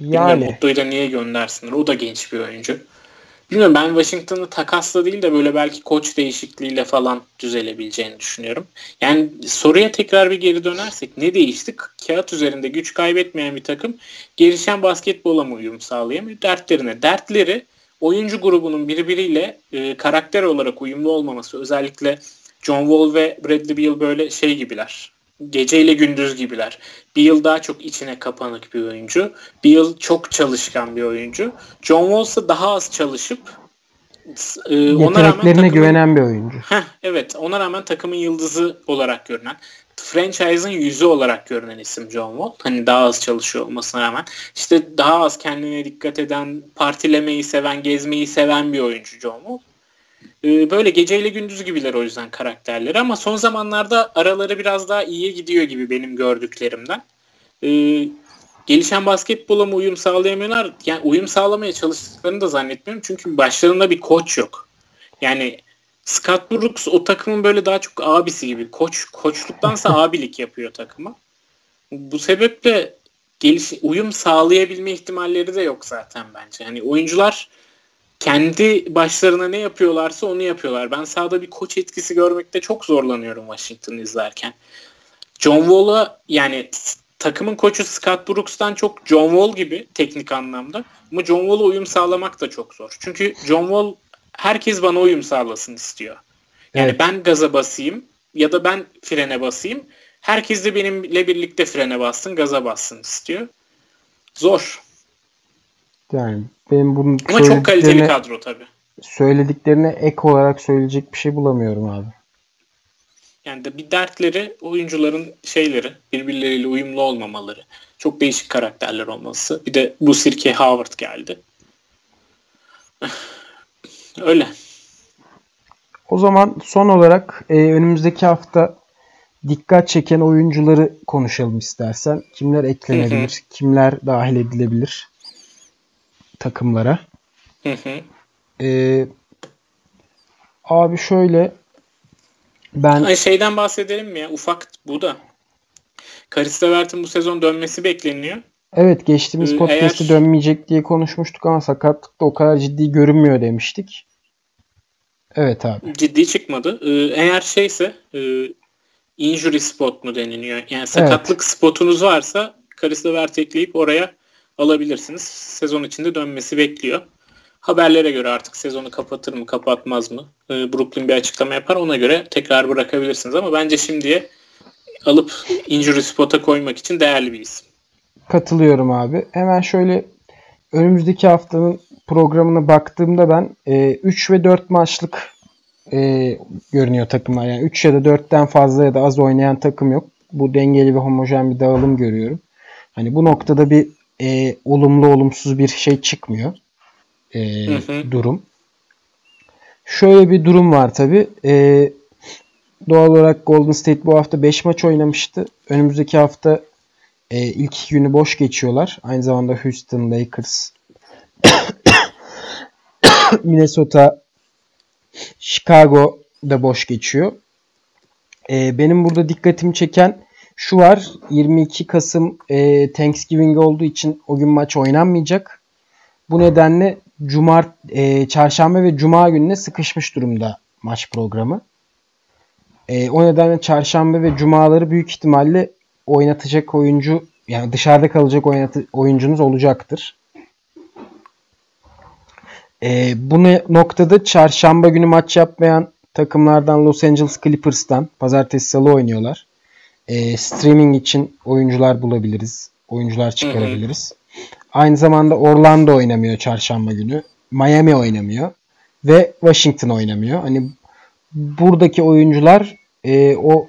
Yani. Bilmiyorum Otto'yu da niye göndersinler. O da genç bir oyuncu. Bilmiyorum ben Washington'ı takasla değil de böyle belki koç değişikliğiyle falan düzelebileceğini düşünüyorum. Yani soruya tekrar bir geri dönersek ne değişti? Kağıt üzerinde güç kaybetmeyen bir takım gelişen basketbola mı uyum sağlayamıyor? Dertlerine. Dertleri oyuncu grubunun birbiriyle e, karakter olarak uyumlu olmaması özellikle John Wall ve Bradley Beal böyle şey gibiler. Geceyle gündüz gibiler. Beal daha çok içine kapanık bir oyuncu. Beal çok çalışkan bir oyuncu. John Wall ise daha az çalışıp e, ona rağmen takımın, güvenen bir oyuncu. Heh, evet ona rağmen takımın yıldızı olarak görünen franchise'ın yüzü olarak görünen isim John Wall. Hani daha az çalışıyor olmasına rağmen. işte daha az kendine dikkat eden, partilemeyi seven, gezmeyi seven bir oyuncu John Wall. Ee, böyle geceyle gündüz gibiler o yüzden karakterleri ama son zamanlarda araları biraz daha iyiye gidiyor gibi benim gördüklerimden. Ee, gelişen basketbola mı uyum sağlayamıyorlar? Yani uyum sağlamaya çalıştıklarını da zannetmiyorum. Çünkü başlarında bir koç yok. Yani Scott Brooks o takımın böyle daha çok abisi gibi. Koç koçluktansa abilik yapıyor takıma. Bu sebeple geliş uyum sağlayabilme ihtimalleri de yok zaten bence. Hani oyuncular kendi başlarına ne yapıyorlarsa onu yapıyorlar. Ben sahada bir koç etkisi görmekte çok zorlanıyorum Washington izlerken. John Wall'a yani takımın koçu Scott Brooks'tan çok John Wall gibi teknik anlamda. Ama John Wall'a uyum sağlamak da çok zor. Çünkü John Wall herkes bana uyum sağlasın istiyor. Yani evet. ben gaza basayım ya da ben frene basayım. Herkes de benimle birlikte frene bassın, gaza bassın istiyor. Zor. Yani benim bunun Ama çok kaliteli kadro tabii. Söylediklerine ek olarak söyleyecek bir şey bulamıyorum abi. Yani de bir dertleri oyuncuların şeyleri birbirleriyle uyumlu olmamaları. Çok değişik karakterler olması. Bir de bu sirke Howard geldi. Öyle. O zaman son olarak e, önümüzdeki hafta dikkat çeken oyuncuları konuşalım istersen. Kimler eklenebilir, hı hı. kimler dahil edilebilir takımlara. Hı hı. Ee, abi şöyle ben Ay şeyden bahsedelim mi ya? Ufak bu da. Karis Levert'in bu sezon dönmesi bekleniyor. Evet geçtiğimiz ee, podcast'te eğer... dönmeyecek diye konuşmuştuk ama sakatlık da o kadar ciddi görünmüyor demiştik. Evet abi. Ciddi çıkmadı. Ee, eğer şeyse e, injury spot mu deniliyor? Yani sakatlık evet. spotunuz varsa Karis Levert ekleyip oraya alabilirsiniz. Sezon içinde dönmesi bekliyor. Haberlere göre artık sezonu kapatır mı kapatmaz mı? Ee, Brooklyn bir açıklama yapar ona göre tekrar bırakabilirsiniz ama bence şimdiye alıp injury spot'a koymak için değerli bir isim. Katılıyorum abi. Hemen şöyle önümüzdeki haftanın programına baktığımda ben e, 3 ve 4 maçlık e, görünüyor takımlar. Yani 3 ya da 4'ten fazla ya da az oynayan takım yok. Bu dengeli ve homojen bir dağılım görüyorum. Hani bu noktada bir e, olumlu olumsuz bir şey çıkmıyor. E, hı hı. Durum. Şöyle bir durum var tabi. E, doğal olarak Golden State bu hafta 5 maç oynamıştı. Önümüzdeki hafta e, ilk günü boş geçiyorlar. Aynı zamanda Houston, Lakers, Minnesota, Chicago da boş geçiyor. E, benim burada dikkatimi çeken şu var. 22 Kasım e, Thanksgiving olduğu için o gün maç oynanmayacak. Bu nedenle Cumart, e, Çarşamba ve Cuma gününe sıkışmış durumda maç programı. E, o nedenle çarşamba ve cumaları büyük ihtimalle oynatacak oyuncu yani dışarıda kalacak oynatı, oyuncunuz olacaktır. E, bu noktada çarşamba günü maç yapmayan takımlardan Los Angeles Clippers'tan pazartesi salı oynuyorlar. E, streaming için oyuncular bulabiliriz. Oyuncular çıkarabiliriz. Hı hı. Aynı zamanda Orlando oynamıyor çarşamba günü. Miami oynamıyor. Ve Washington oynamıyor. Hani buradaki oyuncular e, o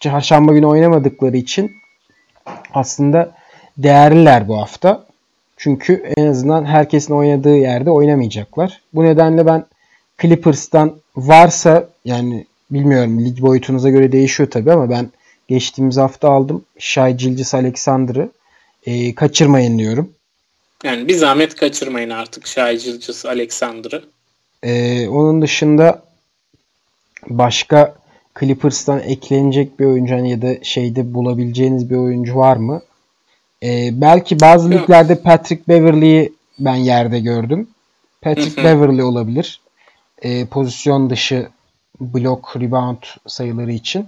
çarşamba günü oynamadıkları için aslında değerliler bu hafta. Çünkü en azından herkesin oynadığı yerde oynamayacaklar. Bu nedenle ben Clippers'tan varsa yani bilmiyorum lig boyutunuza göre değişiyor tabi ama ben geçtiğimiz hafta aldım Shai Gilgis Alexander'ı. E, kaçırmayın diyorum. Yani bir zahmet kaçırmayın artık Gilgis Alexander'ı. E, onun dışında başka Clippers'tan eklenecek bir oyuncu hani ya da şeyde bulabileceğiniz bir oyuncu var mı? Ee, belki bazı liglerde Patrick Beverly'yi ben yerde gördüm. Patrick Beverly olabilir. Ee, pozisyon dışı blok rebound sayıları için.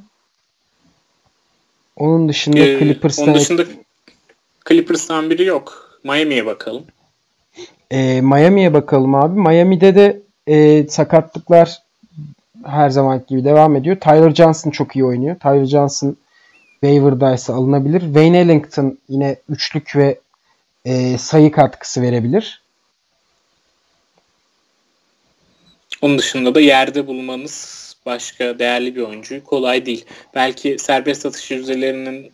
Onun dışında ee, Clippers'tan onun dışında Clippers'tan biri yok. Miami'ye bakalım. Ee, Miami'ye bakalım abi. Miami'de de e, sakatlıklar her zaman gibi devam ediyor. Tyler Johnson çok iyi oynuyor. Tyler Johnson waiver'daysa alınabilir. Wayne Ellington yine üçlük ve e, sayı katkısı verebilir. Onun dışında da yerde bulmanız başka değerli bir oyuncu kolay değil. Belki serbest atış yüzdelerinin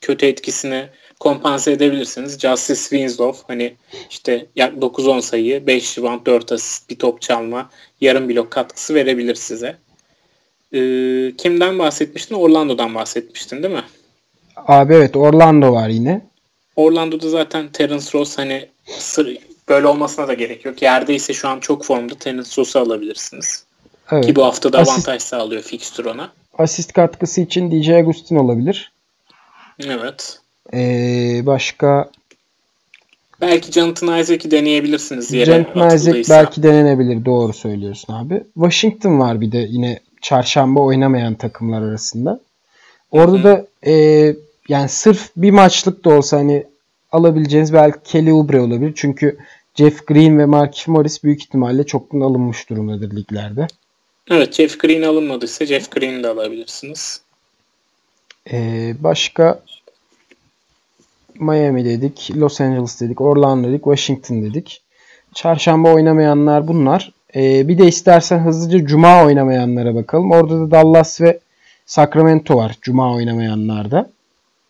kötü etkisini kompanse edebilirsiniz. Justice Winslow hani işte 9-10 sayı, 5 rebound, 4 asist, bir top çalma, yarım blok katkısı verebilir size. Ee, kimden bahsetmiştin? Orlando'dan bahsetmiştin değil mi? Abi evet Orlando var yine. Orlando'da zaten Terence Ross hani sır, böyle olmasına da gerek yok. Yerdeyse şu an çok formda Terence Ross'u alabilirsiniz. Evet. Ki bu hafta da avantaj sağlıyor fixture ona. Asist katkısı için DJ Agustin olabilir. Evet. Ee, başka Belki Jonathan Isaac'i deneyebilirsiniz yere Jonathan Isaac belki denenebilir. Doğru söylüyorsun abi. Washington var bir de yine çarşamba oynamayan takımlar arasında. Orada Hı-hı. da e, yani sırf bir maçlık da olsa hani alabileceğiniz belki Kelly Oubre olabilir. Çünkü Jeff Green ve Markif Morris büyük ihtimalle çoktan alınmış durumdadır liglerde. Evet Jeff Green alınmadıysa Jeff Green'i de alabilirsiniz. Ee, başka Miami dedik, Los Angeles dedik, Orlando dedik, Washington dedik. Çarşamba oynamayanlar bunlar. Ee, bir de istersen hızlıca Cuma oynamayanlara bakalım. Orada da Dallas ve Sacramento var Cuma oynamayanlarda.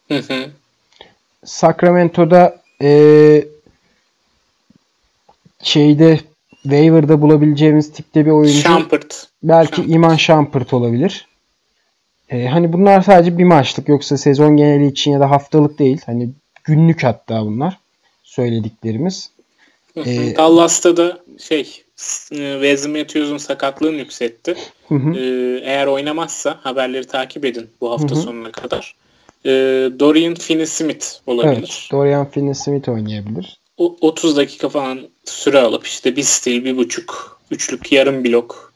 Hı hı. Sacramento'da e, şeyde waiver'da bulabileceğimiz tipte bir oyuncu. Shumpert. Belki Shumpert. Iman Shumpert olabilir. Ee, hani bunlar sadece bir maçlık yoksa sezon geneli için ya da haftalık değil. Hani günlük hatta bunlar söylediklerimiz. Ee, Dallas'ta da şey Wesley Matthews'un sakatlığını yükseltti. Hı hı. Ee, eğer oynamazsa haberleri takip edin bu hafta hı hı. sonuna kadar. Ee, Dorian Finney-Smith olabilir. Evet, Dorian Finney-Smith oynayabilir. O, 30 dakika falan süre alıp işte bir stil, bir buçuk, üçlük, yarım blok,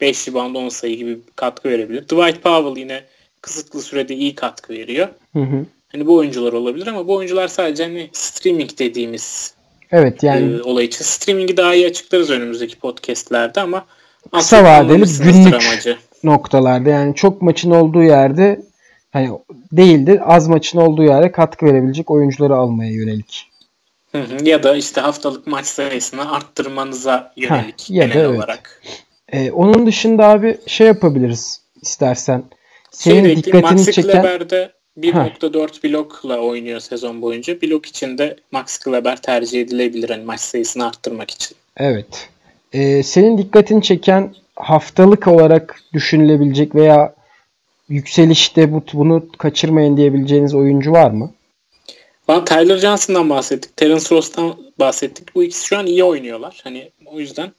5 rebound 10 sayı gibi katkı verebilir. Dwight Powell yine kısıtlı sürede iyi katkı veriyor. Hı hı. Hani bu oyuncular olabilir ama bu oyuncular sadece hani streaming dediğimiz Evet yani e, olay için streamingi daha iyi açıklarız önümüzdeki podcastlerde ama kısa vadeli günlük amacı. noktalarda yani çok maçın olduğu yerde hani değildi az maçın olduğu yere katkı verebilecek oyuncuları almaya yönelik. Hı hı, ya da işte haftalık maç sayısını arttırmanıza yönelik ha, ya genel da evet. olarak. Ee, onun dışında abi şey yapabiliriz istersen. Senin şey dikkatini Maxi çeken... Kleber'de 1.4 blokla oynuyor sezon boyunca. Blok içinde Max Kleber tercih edilebilir hani maç sayısını arttırmak için. Evet. Ee, senin dikkatini çeken haftalık olarak düşünülebilecek veya yükselişte bu, bunu kaçırmayın diyebileceğiniz oyuncu var mı? Ben Tyler Johnson'dan bahsettik. Terence Ross'tan bahsettik. Bu ikisi şu an iyi oynuyorlar. Hani o yüzden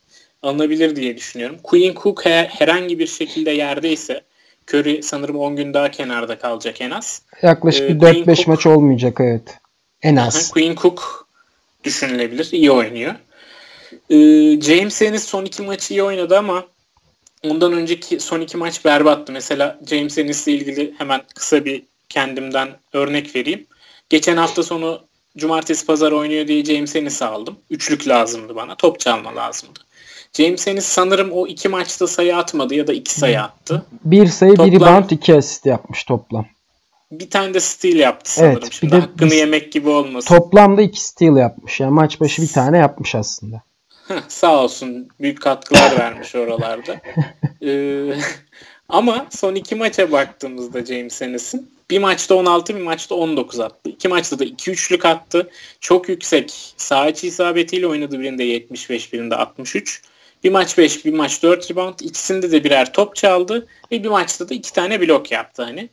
alınabilir diye düşünüyorum. Queen Cook her, herhangi bir şekilde yerdeyse Curry sanırım 10 gün daha kenarda kalacak en az. Yaklaşık ee, bir 4-5 maç olmayacak evet. En az. Queen Cook düşünülebilir. İyi oynuyor. Ee, James Ennis son iki maçı iyi oynadı ama ondan önceki son iki maç berbattı. Mesela James Ennis ile ilgili hemen kısa bir kendimden örnek vereyim. Geçen hafta sonu cumartesi pazar oynuyor diye James Ennis'i aldım. Üçlük lazımdı bana. Top çalma lazımdı. James Ennis sanırım o iki maçta sayı atmadı ya da iki sayı attı. Bir sayı, toplam, bir rebound, iki asist yapmış toplam. Bir tane de steal yaptı sanırım. Evet, Şimdi bir de hakkını bir, yemek gibi olmasın. Toplamda iki steal yapmış. Yani maç başı bir tane yapmış aslında. Sağ olsun. Büyük katkılar vermiş oralarda. ee, ama son iki maça baktığımızda James Ennis'in bir maçta 16 bir maçta 19 attı. İki maçta da 2-3'lük attı. Çok yüksek sağ içi isabetiyle oynadı birinde 75 birinde 63. Bir maç 5 bir maç 4 rebound. İkisinde de birer top çaldı. Ve bir maçta da iki tane blok yaptı. Hani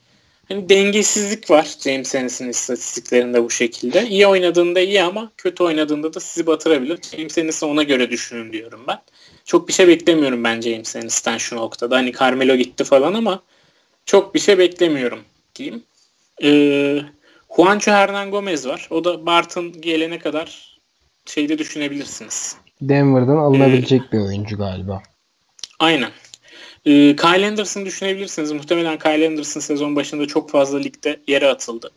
hani dengesizlik var James Ennis'in istatistiklerinde bu şekilde. İyi oynadığında iyi ama kötü oynadığında da sizi batırabilir. James Ennis'i ona göre düşünün diyorum ben. Çok bir şey beklemiyorum ben James Ennis'ten şu noktada. Hani Carmelo gitti falan ama çok bir şey beklemiyorum diyeyim. Ee, Juancho Hernan Gomez var. O da Barton gelene kadar şeyde düşünebilirsiniz. Denver'dan alınabilecek ee, bir oyuncu galiba. Aynen. Ee, Kyle Anderson düşünebilirsiniz. Muhtemelen Kyle Anderson sezon başında çok fazla ligde yere atıldı.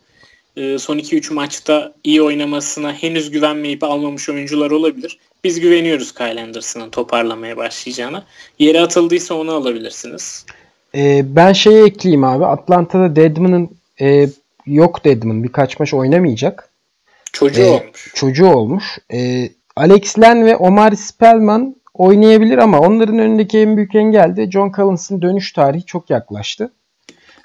Ee, son 2-3 maçta iyi oynamasına henüz güvenmeyip almamış oyuncular olabilir. Biz güveniyoruz Kyle Anderson'ın toparlamaya başlayacağına. Yere atıldıysa onu alabilirsiniz. Ee, ben şeyi ekleyeyim abi. Atlanta'da Deadman'ın e, yok Deadman. Birkaç maç oynamayacak. Çocuğu ee, olmuş. Çocuğu olmuş. Ee, Alex Len ve Omar Spellman oynayabilir ama onların önündeki en büyük engel de John Collins'ın dönüş tarihi çok yaklaştı.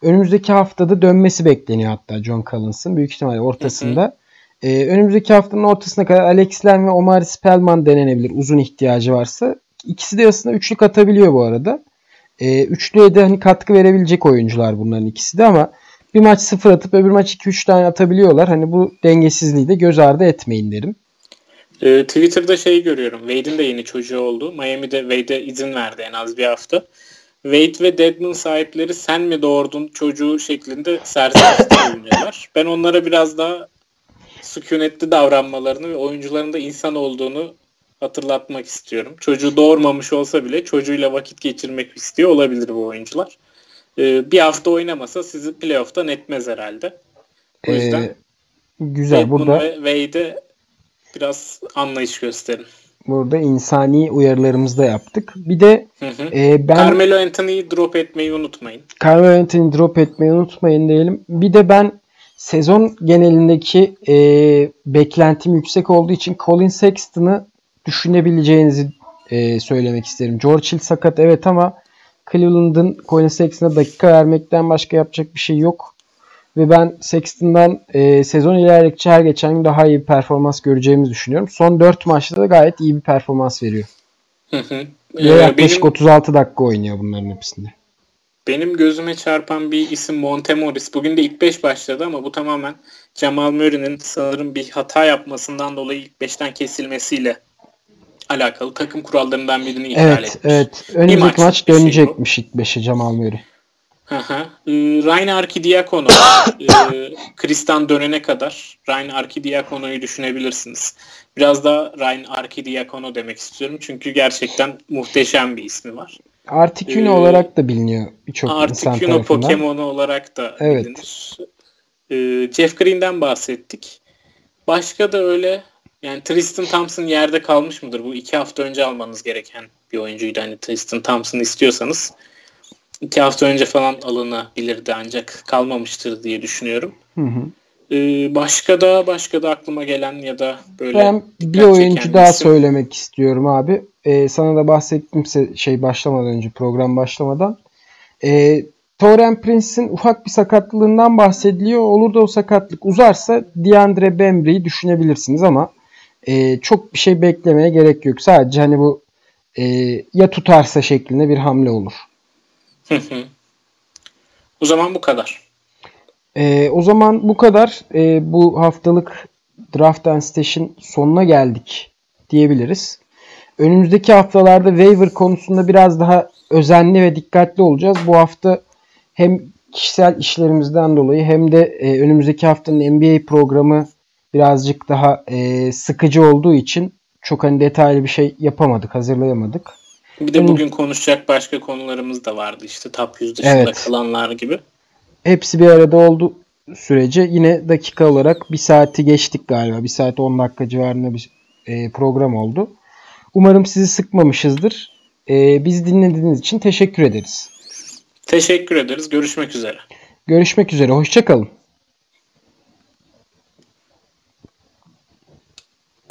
Önümüzdeki haftada dönmesi bekleniyor hatta John Collins'ın. Büyük ihtimalle ortasında. Ee, önümüzdeki haftanın ortasına kadar Alex Len ve Omar Spellman denenebilir uzun ihtiyacı varsa. İkisi de aslında üçlük atabiliyor bu arada. Ee, üçlüye de hani katkı verebilecek oyuncular bunların ikisi de ama bir maç sıfır atıp öbür maç 2-3 tane atabiliyorlar. Hani bu dengesizliği de göz ardı etmeyin derim. Ee, Twitter'da şey görüyorum. Wade'in de yeni çocuğu oldu. Miami'de Wade'e izin verdi en az bir hafta. Wade ve Deadman sahipleri sen mi doğurdun çocuğu şeklinde serzenişte bulunuyorlar. Ben onlara biraz daha sükunetli davranmalarını ve oyuncuların da insan olduğunu hatırlatmak istiyorum. Çocuğu doğurmamış olsa bile çocuğuyla vakit geçirmek istiyor olabilir bu oyuncular. Ee, bir hafta oynamasa sizi playoff'tan etmez herhalde. O yüzden ee, güzel Deadman burada Wade'e biraz anlayış gösterin. Burada insani uyarılarımızı da yaptık. Bir de hı hı. E, ben Carmelo Anthony'yi drop etmeyi unutmayın. Carmelo Anthony'yi drop etmeyi unutmayın diyelim. Bir de ben sezon genelindeki e, beklentim yüksek olduğu için Colin Sexton'ı düşünebileceğinizi e, söylemek isterim. George Hill sakat evet ama Cleveland'ın Colin Sexton'a dakika vermekten başka yapacak bir şey yok. Ve ben Sexton'dan e, sezon ilerledikçe her geçen gün daha iyi bir performans göreceğimizi düşünüyorum. Son 4 maçta da gayet iyi bir performans veriyor. Hı hı. Ve ee, yaklaşık benim, 36 dakika oynuyor bunların hepsinde. Benim gözüme çarpan bir isim Montemoris. Bugün de ilk 5 başladı ama bu tamamen Jamal Murray'nin sanırım bir hata yapmasından dolayı ilk 5'ten kesilmesiyle alakalı takım kurallarından birini ihlal evet, etmiş. Evet. Önümüzdeki maç, maç dönecekmiş şey ilk 5'e Jamal Murray. Ee, Ryan Arkidiakono e, Kristan dönene kadar Ryan Arkidiakono'yu düşünebilirsiniz. Biraz da Ryan Arkidiakono demek istiyorum. Çünkü gerçekten muhteşem bir ismi var. Articuno ee, olarak da biliniyor birçok insan tarafından. Articuno Pokemon'u olarak da evet. bilinir. Ee, Jeff Green'den bahsettik. Başka da öyle yani Tristan Thompson yerde kalmış mıdır? Bu iki hafta önce almanız gereken bir oyuncuydu. Hani Tristan Thompson istiyorsanız iki hafta önce falan alınabilirdi ancak kalmamıştır diye düşünüyorum. Hı hı. Ee, başka da başka da aklıma gelen ya da böyle ben bir oyuncu daha isim. söylemek istiyorum abi. Ee, sana da bahsettim şey başlamadan önce program başlamadan. Ee, Toren Prince'in ufak bir sakatlığından bahsediliyor. Olur da o sakatlık uzarsa DeAndre Bembry'i düşünebilirsiniz ama e, çok bir şey beklemeye gerek yok. Sadece hani bu e, ya tutarsa şeklinde bir hamle olur. O zaman bu kadar. E, o zaman bu kadar. E, bu haftalık Draft and Stash'in sonuna geldik diyebiliriz. Önümüzdeki haftalarda waiver konusunda biraz daha özenli ve dikkatli olacağız. Bu hafta hem kişisel işlerimizden dolayı hem de e, önümüzdeki haftanın NBA programı birazcık daha e, sıkıcı olduğu için çok hani detaylı bir şey yapamadık, hazırlayamadık. Bir de Hı. bugün konuşacak başka konularımız da vardı işte top 100 dışında Evet. kalanlar gibi. Hepsi bir arada oldu sürece yine dakika olarak bir saati geçtik galiba. Bir saat 10 dakika civarında bir e, program oldu. Umarım sizi sıkmamışızdır. E, biz dinlediğiniz için teşekkür ederiz. Teşekkür ederiz. Görüşmek üzere. Görüşmek üzere. Hoşçakalın.